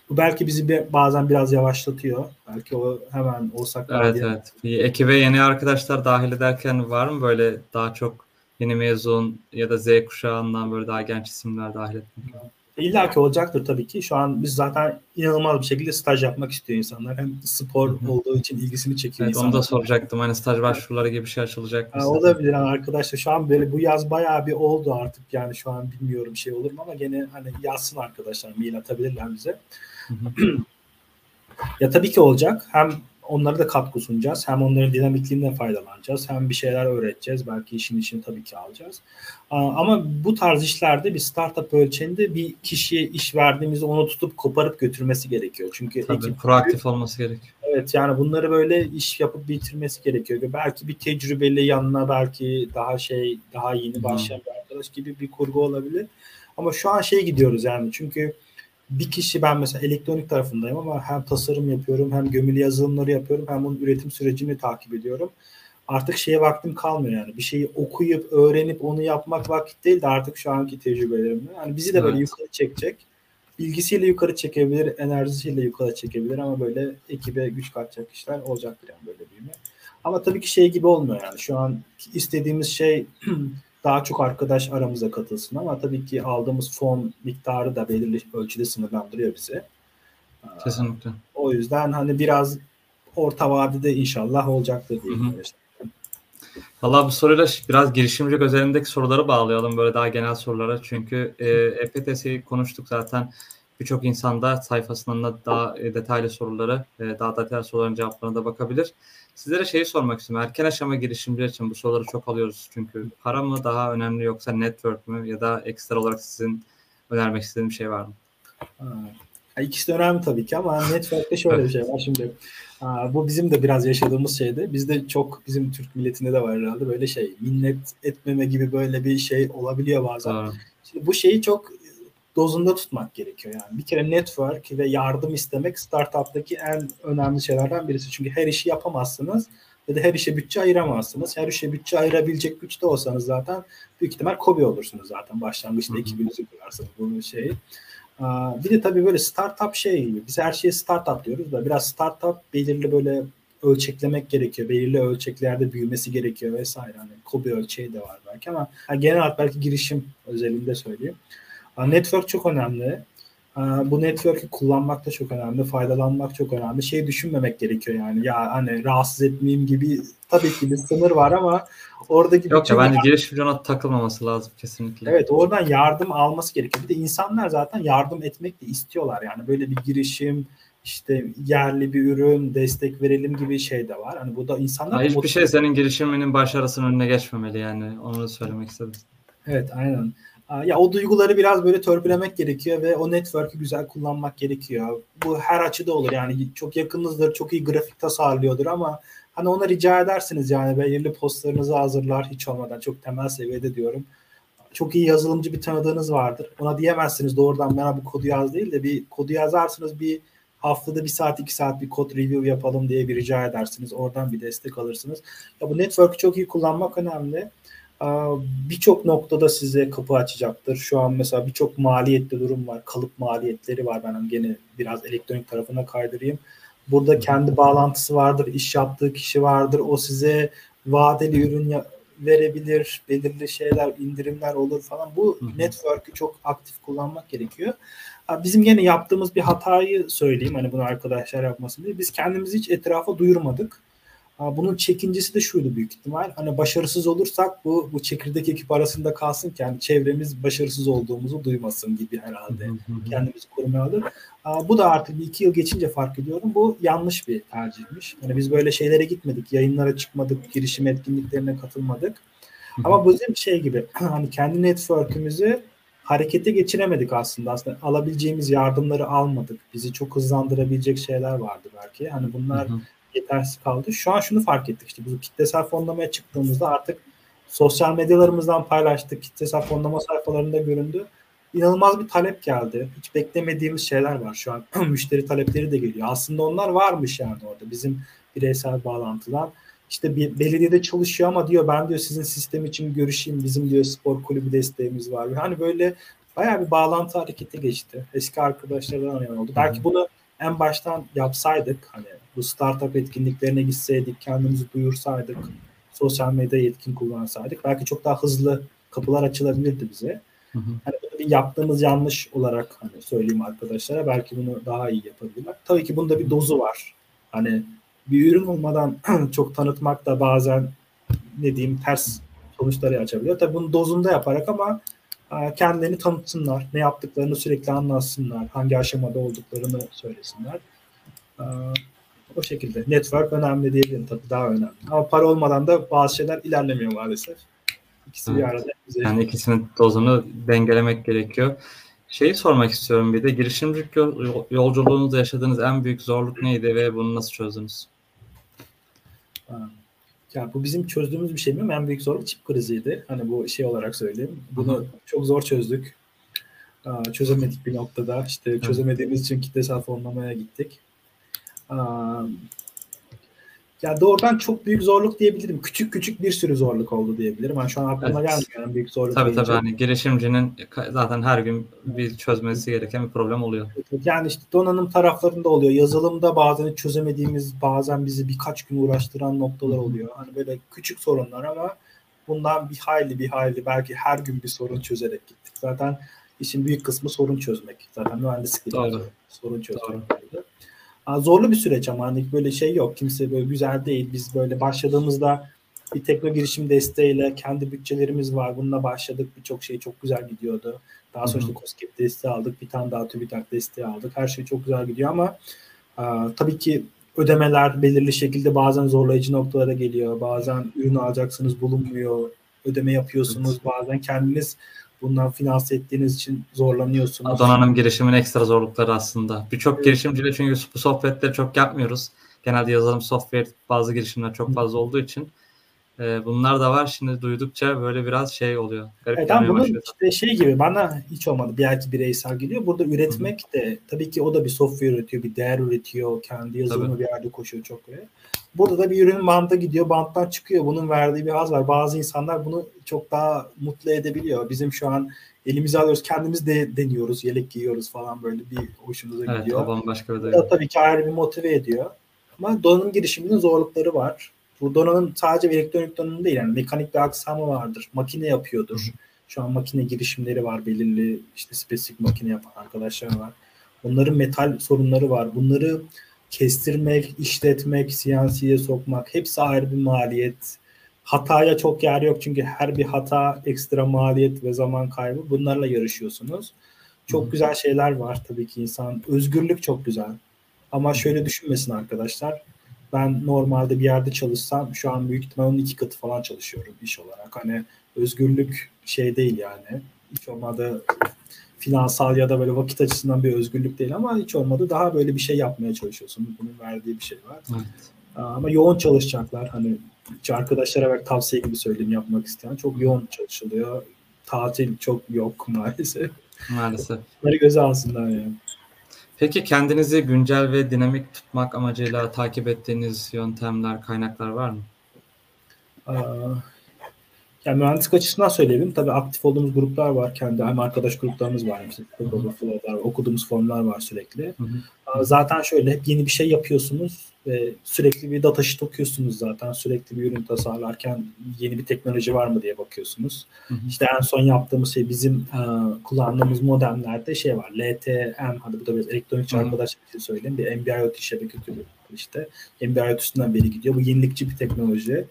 Bu belki bizi bir, bazen biraz yavaşlatıyor. Belki o hemen olsak Evet diye. evet. Bir ekibe yeni arkadaşlar dahil ederken var mı böyle daha çok yeni mezun ya da Z kuşağından böyle daha genç isimler dahil etmek? İlla ki olacaktır tabii ki. Şu an biz zaten inanılmaz bir şekilde staj yapmak istiyor insanlar. Hem spor Hı-hı. olduğu için ilgisini çekiyor evet, insanlar. Onu da soracaktım. Hani staj başvuruları gibi bir şey açılacak mı? Olabilir yani arkadaşlar. Şu an böyle bu yaz bayağı bir oldu artık. Yani şu an bilmiyorum şey olur mu ama gene hani yazsın arkadaşlar. Mail atabilirler bize. ya tabii ki olacak. Hem onlara da katkı sunacağız. Hem onların dinamikliğinden faydalanacağız. Hem bir şeyler öğreteceğiz. Belki işin için tabii ki alacağız. Ama bu tarz işlerde bir startup ölçeğinde bir kişiye iş verdiğimizde onu tutup koparıp götürmesi gerekiyor. Çünkü tabii, ekip proaktif olması gerekiyor. Evet yani bunları böyle iş yapıp bitirmesi gerekiyor. Belki bir tecrübeli yanına belki daha şey daha yeni başlayan bir arkadaş gibi bir kurgu olabilir. Ama şu an şey gidiyoruz yani çünkü bir kişi ben mesela elektronik tarafındayım ama hem tasarım yapıyorum hem gömülü yazılımları yapıyorum hem bunun üretim sürecini takip ediyorum. Artık şeye vaktim kalmıyor yani. Bir şeyi okuyup, öğrenip onu yapmak vakit değil de artık şu anki tecrübelerimde. Yani bizi de evet. böyle yukarı çekecek. Bilgisiyle yukarı çekebilir, enerjisiyle yukarı çekebilir ama böyle ekibe güç katacak işler olacaktır yani böyle büyüme. Ama tabii ki şey gibi olmuyor yani. Şu an istediğimiz şey daha çok arkadaş aramıza katılsın ama tabii ki aldığımız fon miktarı da belirli ölçüde sınırlandırıyor bizi. Kesinlikle. O yüzden hani biraz orta vadede inşallah olacaktır diye Valla bu soruyla biraz girişimcilik özelindeki soruları bağlayalım böyle daha genel sorulara. Çünkü e, EPTS'yi konuştuk zaten. Birçok insan da sayfasından da daha e, detaylı soruları, e, daha detaylı soruların cevaplarına da bakabilir. Sizlere şeyi sormak istiyorum. Erken aşama girişimciler için bu soruları çok alıyoruz. Çünkü para mı daha önemli yoksa network mü ya da ekstra olarak sizin önermek istediğiniz bir şey var mı? Ha, ikisi de önemli tabii ki ama network'te şöyle bir şey var. Şimdi bu bizim de biraz yaşadığımız şeydi. Bizde çok bizim Türk milletinde de var herhalde böyle şey minnet etmeme gibi böyle bir şey olabiliyor bazen. Tamam. Şimdi bu şeyi çok dozunda tutmak gerekiyor yani. Bir kere network ve yardım istemek startup'taki en önemli şeylerden birisi. Çünkü her işi yapamazsınız ya da her işe bütçe ayıramazsınız. Her işe bütçe ayırabilecek güçte olsanız zaten büyük ihtimal kobi olursunuz zaten başlangıçta ekibinizi kurarsanız bunu şeyi. Bir de tabii böyle startup şey. Biz her şeye startup diyoruz da biraz startup belirli böyle ölçeklemek gerekiyor. Belirli ölçeklerde büyümesi gerekiyor vesaire. Hani kobi ölçeği de var belki ama genel olarak belki girişim özelinde söyleyeyim. Network çok önemli. Bu network'ü kullanmak da çok önemli, faydalanmak çok önemli. Şey düşünmemek gerekiyor yani. Ya hani rahatsız etmeyeyim gibi tabii ki bir sınır var ama oradaki Yok ya bence girişimci ona takılmaması lazım kesinlikle. Evet oradan yardım alması gerekiyor. Bir de insanlar zaten yardım etmek de istiyorlar. Yani böyle bir girişim, işte yerli bir ürün, destek verelim gibi şey de var. Hani bu da insanlar... Ha, hiçbir şey senin girişiminin başarısının önüne geçmemeli yani. Onu da söylemek istedim. Evet aynen. Ya o duyguları biraz böyle törpülemek gerekiyor ve o network'ü güzel kullanmak gerekiyor. Bu her açıda olur yani çok yakınızdır, çok iyi grafik tasarlıyordur ama hani ona rica edersiniz yani belirli postlarınızı hazırlar hiç olmadan çok temel seviyede diyorum. Çok iyi yazılımcı bir tanıdığınız vardır. Ona diyemezsiniz doğrudan bana bu kodu yaz değil de bir kodu yazarsınız bir haftada bir saat iki saat bir kod review yapalım diye bir rica edersiniz. Oradan bir destek alırsınız. Ya bu network'ü çok iyi kullanmak önemli birçok noktada size kapı açacaktır. Şu an mesela birçok maliyetli durum var. Kalıp maliyetleri var. Ben gene biraz elektronik tarafına kaydırayım. Burada kendi bağlantısı vardır, iş yaptığı kişi vardır. O size vadeli ürün verebilir, belirli şeyler, indirimler olur falan. Bu network'ü çok aktif kullanmak gerekiyor. Bizim yine yaptığımız bir hatayı söyleyeyim. Hani bunu arkadaşlar yapmasın diye. Biz kendimizi hiç etrafa duyurmadık. Bunun çekincesi de şuydu büyük ihtimal. Hani başarısız olursak bu bu çekirdek ekip arasında kalsın ki yani çevremiz başarısız olduğumuzu duymasın gibi herhalde. Kendimizi korumaya alır. Bu da artık bir iki yıl geçince fark ediyorum. Bu yanlış bir tercihmiş. Yani biz böyle şeylere gitmedik. Yayınlara çıkmadık. Girişim etkinliklerine katılmadık. Ama bu bizim şey gibi hani kendi network'ümüzü harekete geçiremedik aslında. Aslında alabileceğimiz yardımları almadık. Bizi çok hızlandırabilecek şeyler vardı belki. Hani bunlar hı hı yetersiz kaldı. Şu an şunu fark ettik işte bu kitlesel fonlamaya çıktığımızda artık sosyal medyalarımızdan paylaştık. Kitlesel fonlama sayfalarında göründü. İnanılmaz bir talep geldi. Hiç beklemediğimiz şeyler var şu an. Müşteri talepleri de geliyor. Aslında onlar varmış yani orada. Bizim bireysel bağlantılar. İşte bir belediyede çalışıyor ama diyor ben diyor sizin sistem için görüşeyim. Bizim diyor spor kulübü desteğimiz var. Hani böyle bayağı bir bağlantı hareketi geçti. Eski arkadaşlardan arayan oldu. Belki bunu en baştan yapsaydık hani bu startup etkinliklerine gitseydik, kendimizi duyursaydık, sosyal medya yetkin kullansaydık belki çok daha hızlı kapılar açılabilirdi bize. Hı hı. Hani bunu bir yaptığımız yanlış olarak hani söyleyeyim arkadaşlara belki bunu daha iyi yapabilirler. Tabii ki bunda bir dozu var. Hani bir ürün olmadan çok tanıtmak da bazen ne diyeyim ters sonuçları açabiliyor. Tabii bunu dozunda yaparak ama kendilerini tanıtsınlar. Ne yaptıklarını sürekli anlatsınlar. Hangi aşamada olduklarını söylesinler. E, o şekilde. Network önemli diyebilirim tabii daha önemli. Ama para olmadan da bazı şeyler ilerlemiyor maalesef. İkisi evet. bir arada. Yani ikisinin dozunu dengelemek gerekiyor. Şeyi sormak istiyorum bir de girişimcilik yolculuğunuzda yaşadığınız en büyük zorluk neydi ve bunu nasıl çözdünüz? Ya bu bizim çözdüğümüz bir şey mi? En büyük zorluk çip kriziydi. Hani bu şey olarak söyleyeyim. Bunu Hı-hı. çok zor çözdük. Çözemedik bir noktada. İşte çözemediğimiz için kitlesel fonlamaya gittik. Ya doğrudan çok büyük zorluk diyebilirim. Küçük küçük bir sürü zorluk oldu diyebilirim. Yani şu an aklıma evet. gelmiyor büyük zorluk. Tabii deyince. tabii hani girişimcinin zaten her gün bir çözmesi gereken bir problem oluyor. Yani işte donanım taraflarında oluyor. Yazılımda bazen çözemediğimiz bazen bizi birkaç gün uğraştıran noktalar oluyor. Hani böyle küçük sorunlar ama bundan bir hayli bir hayli belki her gün bir sorun çözerek gittik. Zaten işin büyük kısmı sorun çözmek. Zaten mühendislik sorun çözmek. Doğru. Zorlu bir süreç ama hani böyle şey yok. Kimse böyle güzel değil. Biz böyle başladığımızda bir tekno girişim desteğiyle kendi bütçelerimiz var. Bununla başladık. Birçok şey çok güzel gidiyordu. Daha sonra işte COSGAP desteği aldık. Bir tane daha TÜBİTAK desteği aldık. Her şey çok güzel gidiyor ama a, tabii ki ödemeler belirli şekilde bazen zorlayıcı noktalara geliyor. Bazen ürün alacaksınız bulunmuyor. Ödeme yapıyorsunuz. Bazen kendiniz bundan finanse ettiğiniz için zorlanıyorsunuz. Donanım girişimin ekstra zorlukları aslında. Birçok evet. girişimciyle çünkü bu sohbetleri çok yapmıyoruz. Genelde yazılım software bazı girişimler çok fazla olduğu için e, bunlar da var. Şimdi duydukça böyle biraz şey oluyor. Garip evet, bunun işte şey gibi bana hiç olmadı. Belki bireysel geliyor. Burada üretmek Hı-hı. de tabii ki o da bir software üretiyor, bir değer üretiyor. Kendi yazılımı tabii. bir yerde koşuyor çok öyle. Burada da bir ürün banta gidiyor, banttan çıkıyor. Bunun verdiği bir haz var. Bazı insanlar bunu çok daha mutlu edebiliyor. Bizim şu an elimize alıyoruz, kendimiz de deniyoruz, yelek giyiyoruz falan böyle bir hoşumuza evet, gidiyor. Evet, başka bir da tabii ki ayrı bir motive ediyor. Ama donanım girişiminin zorlukları var. Bu donanım sadece elektronik donanım değil yani mekanik bir aksamı vardır. Makine yapıyordur. Şu an makine girişimleri var belirli işte spesifik makine yapan arkadaşlar var. Onların metal sorunları var. Bunları kestirmek, işletmek, CNC'ye sokmak hepsi ayrı bir maliyet. Hataya çok yer yok çünkü her bir hata ekstra maliyet ve zaman kaybı. Bunlarla yarışıyorsunuz. Çok Hı. güzel şeyler var tabii ki insan. Özgürlük çok güzel. Ama şöyle düşünmesin arkadaşlar. Ben normalde bir yerde çalışsam şu an büyük ihtimalle iki katı falan çalışıyorum iş olarak. Hani özgürlük şey değil yani. Hiç olmadı finansal ya da böyle vakit açısından bir özgürlük değil ama hiç olmadı daha böyle bir şey yapmaya çalışıyorsun. Bunun verdiği bir şey var. Evet. Ama yoğun çalışacaklar. Hani arkadaşlara ver tavsiye gibi söyleyeyim yapmak isteyen. Çok yoğun çalışılıyor. Tatil çok yok maalesef. Maalesef. Bunları göze alsınlar yani. Peki kendinizi güncel ve dinamik tutmak amacıyla takip ettiğiniz yöntemler, kaynaklar var mı? Yani mühendislik açısından söyleyelim. Tabii aktif olduğumuz gruplar var. Kendi hem arkadaş gruplarımız var. Mesela okuduğumuz formlar var sürekli. Hı hı. Zaten şöyle hep yeni bir şey yapıyorsunuz ve sürekli bir data sheet okuyorsunuz zaten. Sürekli bir ürün tasarlarken yeni bir teknoloji var mı diye bakıyorsunuz. Hı hı. İşte en son yaptığımız şey bizim e, kullandığımız modemlerde şey var. LTM hadi bu da bir elektronik arkadaş için söyleyeyim. Bir MBIoT şebeke türü işte. MBIoT'sinden beri gidiyor. Bu yenilikçi bir teknoloji.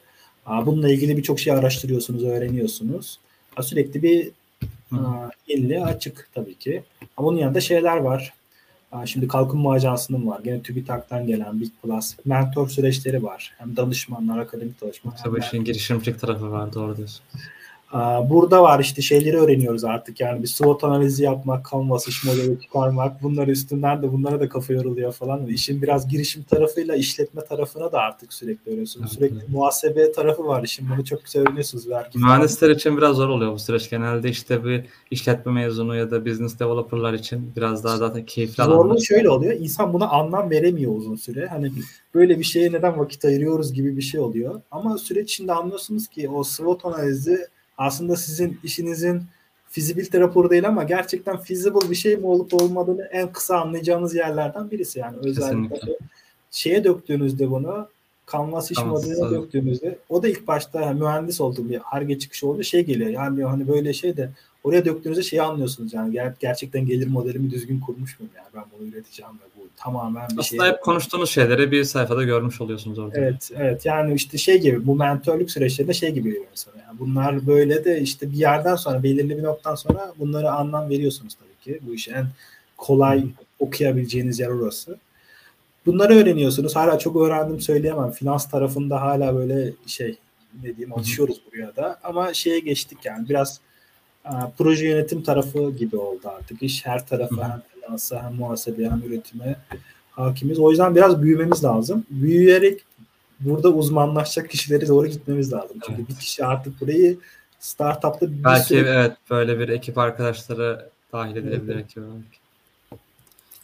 Bununla ilgili birçok şey araştırıyorsunuz, öğreniyorsunuz. Sürekli bir yeniliğe açık tabii ki. Ama bunun yanında şeyler var. Şimdi Kalkınma Ajansı'nın var. Gene TÜBİTAK'tan gelen Big Plus. Mentor süreçleri var. Hem danışmanlar, akademik danışmanlar. Tabii işin girişimcilik tarafı var. Doğru diyorsun. Burada var işte şeyleri öğreniyoruz artık yani bir SWOT analizi yapmak, canvas iş modeli çıkarmak bunlar üstünden de bunlara da kafa yoruluyor falan. İşin biraz girişim tarafıyla işletme tarafına da artık sürekli öğreniyorsunuz. Evet, sürekli evet. muhasebe tarafı var işin bunu çok güzel öğreniyorsunuz. Vergi Mühendisler için biraz zor oluyor bu süreç. Genelde işte bir işletme mezunu ya da business developerlar için biraz daha zaten keyifli alanlar. Zorluğu şöyle oluyor. İnsan buna anlam veremiyor uzun süre. Hani böyle bir şeye neden vakit ayırıyoruz gibi bir şey oluyor. Ama süreç içinde anlıyorsunuz ki o SWOT analizi aslında sizin işinizin fizibilite raporu değil ama gerçekten feasible bir şey mi olup olmadığını en kısa anlayacağınız yerlerden birisi yani özellikle Kesinlikle. şeye döktüğünüzde bunu Canvas iş modeline döktüğümüzde o da ilk başta yani mühendis olduğum bir harge çıkışı oldu şey geliyor. Yani hani böyle şey de oraya döktüğünüzde şeyi anlıyorsunuz yani ger- gerçekten gelir modelimi düzgün kurmuş muyum yani ben bunu üreteceğim ve bu tamamen bir şey. Aslında hep konuştuğunuz şeyleri bir sayfada görmüş oluyorsunuz orada. Evet, evet. Yani işte şey gibi bu mentörlük süreçlerinde şey gibi geliyor mesela. Yani bunlar böyle de işte bir yerden sonra belirli bir noktadan sonra bunları anlam veriyorsunuz tabii ki. Bu işin en kolay okuyabileceğiniz yer orası. Bunları öğreniyorsunuz. Hala çok öğrendim söyleyemem. Finans tarafında hala böyle şey ne diyeyim alışıyoruz buraya da. Ama şeye geçtik yani biraz proje yönetim tarafı gibi oldu artık. İş her tarafı hem finansa hem muhasebe hem üretime hakimiz. O yüzden biraz büyümemiz lazım. Büyüyerek burada uzmanlaşacak kişileri doğru gitmemiz lazım. Çünkü evet. bir kişi artık burayı startup'ta bir belki sürü... evet böyle bir ekip arkadaşları dahil edilebilir evet. ekip belki.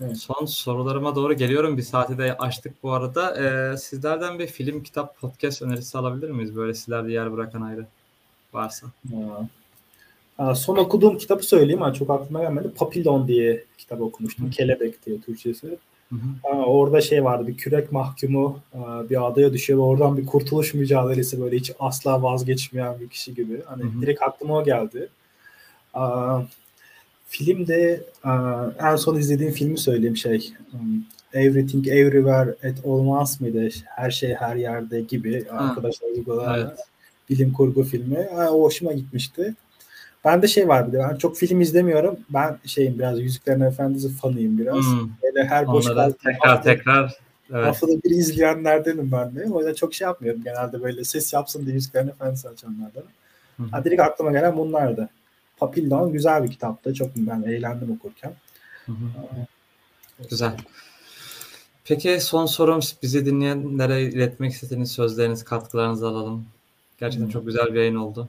Evet. Son sorularıma doğru geliyorum. Bir saati de açtık bu arada. Ee, sizlerden bir film, kitap, podcast önerisi alabilir miyiz? Böyle sizlerde yer bırakan ayrı varsa. Ya. Son okuduğum kitabı söyleyeyim. ama çok aklıma gelmedi. Papillon diye kitap okumuştum. Hı. Kelebek diye Türkçesi. Hı hı. orada şey vardı bir kürek mahkumu bir adaya düşüyor ve oradan bir kurtuluş mücadelesi böyle hiç asla vazgeçmeyen bir kişi gibi. Hani hı hı. direkt aklıma o geldi. Filmde en son izlediğim filmi söyleyeyim şey Everything Everywhere at All Once mıydı? Her şey her yerde gibi ha. arkadaşlar uygulanan evet. bilim kurgu filmi. o hoşuma gitmişti. Ben de şey var bir de ben çok film izlemiyorum. Ben şeyim biraz Yüzüklerin Efendisi fanıyım biraz. Hmm. Böyle her boş Onları tekrar hafta, tekrar evet. haftada bir izleyenlerdenim ben de. O yüzden çok şey yapmıyorum. Genelde böyle ses yapsın diye Yüzüklerin Efendisi açanlardan. Ha, direkt aklıma gelen bunlardı. Papillon güzel bir kitaptı. Çok ben eğlendim okurken. Hı hı. Güzel. Peki son sorum bizi dinleyenlere iletmek istediğiniz sözleriniz, katkılarınızı alalım. Gerçekten hı. çok güzel bir yayın oldu.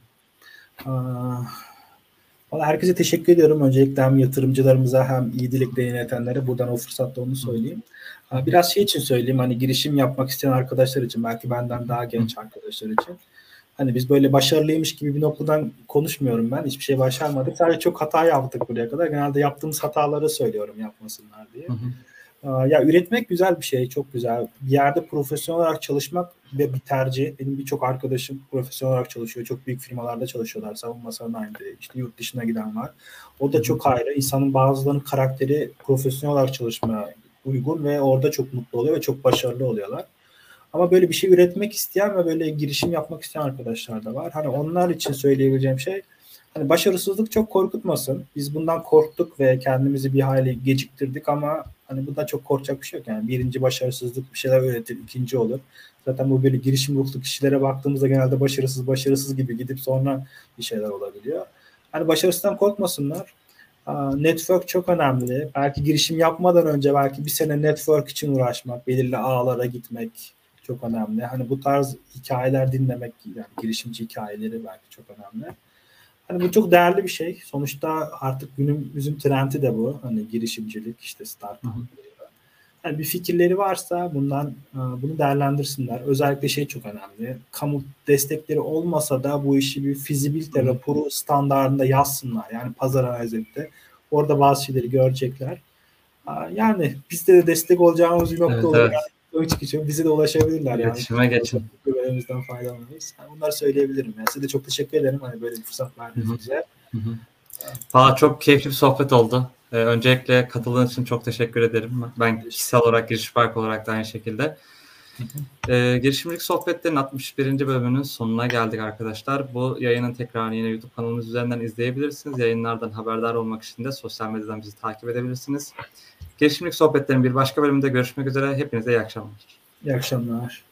Valla herkese teşekkür ediyorum. Öncelikle hem yatırımcılarımıza hem iyi dilekle yönetenlere buradan o fırsatta onu söyleyeyim. Biraz şey için söyleyeyim hani girişim yapmak isteyen arkadaşlar için belki benden daha genç arkadaşlar için. Hani biz böyle başarılıymış gibi bir noktadan konuşmuyorum ben. Hiçbir şey başarmadık. Sadece çok hata yaptık buraya kadar. Genelde yaptığımız hataları söylüyorum yapmasınlar diye. Hı hı. Ya üretmek güzel bir şey, çok güzel. Bir yerde profesyonel olarak çalışmak ve bir tercih. Benim birçok arkadaşım profesyonel olarak çalışıyor. Çok büyük firmalarda çalışıyorlar. Savunma sanayinde, işte yurt dışına giden var. O da çok ayrı. İnsanın bazılarının karakteri profesyonel olarak çalışmaya uygun ve orada çok mutlu oluyor ve çok başarılı oluyorlar. Ama böyle bir şey üretmek isteyen ve böyle girişim yapmak isteyen arkadaşlar da var. Hani onlar için söyleyebileceğim şey hani başarısızlık çok korkutmasın. Biz bundan korktuk ve kendimizi bir hayli geciktirdik ama hani bunda çok korkacak bir şey yok. Yani birinci başarısızlık bir şeyler öğretir, ikinci olur. Zaten bu böyle girişim ruhlu kişilere baktığımızda genelde başarısız başarısız gibi gidip sonra bir şeyler olabiliyor. Hani başarısından korkmasınlar. Network çok önemli. Belki girişim yapmadan önce belki bir sene network için uğraşmak, belirli ağlara gitmek, çok önemli. Hani bu tarz hikayeler dinlemek yani girişimci hikayeleri belki çok önemli. Hani bu çok değerli bir şey. Sonuçta artık günümüzün trendi de bu. Hani girişimcilik işte startup. Yani bir fikirleri varsa bundan e, bunu değerlendirsinler. Özellikle şey çok önemli. Kamu destekleri olmasa da bu işi bir fizibilite raporu standartında yazsınlar. Yani pazar analizinde. Orada bazı şeyleri görecekler. Yani bizde de destek olacağımız bir nokta evet, olur. Evet. Yani ön çıkışı bize de ulaşabilirler. İletişime yani. geçin. Görevimizden faydalanırız. Yani bunları söyleyebilirim. Yani size de çok teşekkür ederim. Hani böyle bir fırsat verdiğiniz bize. Valla çok keyifli bir sohbet oldu. Ee, öncelikle katıldığınız için çok teşekkür ederim. Ben kişisel olarak, Giriş Park olarak da aynı şekilde. Ee, girişimcilik sohbetlerin 61. bölümünün sonuna geldik arkadaşlar. Bu yayının tekrarını yine YouTube kanalımız üzerinden izleyebilirsiniz. Yayınlardan haberdar olmak için de sosyal medyadan bizi takip edebilirsiniz. Girişimlik sohbetlerin bir başka bölümünde görüşmek üzere. Hepinize iyi akşamlar. İyi akşamlar.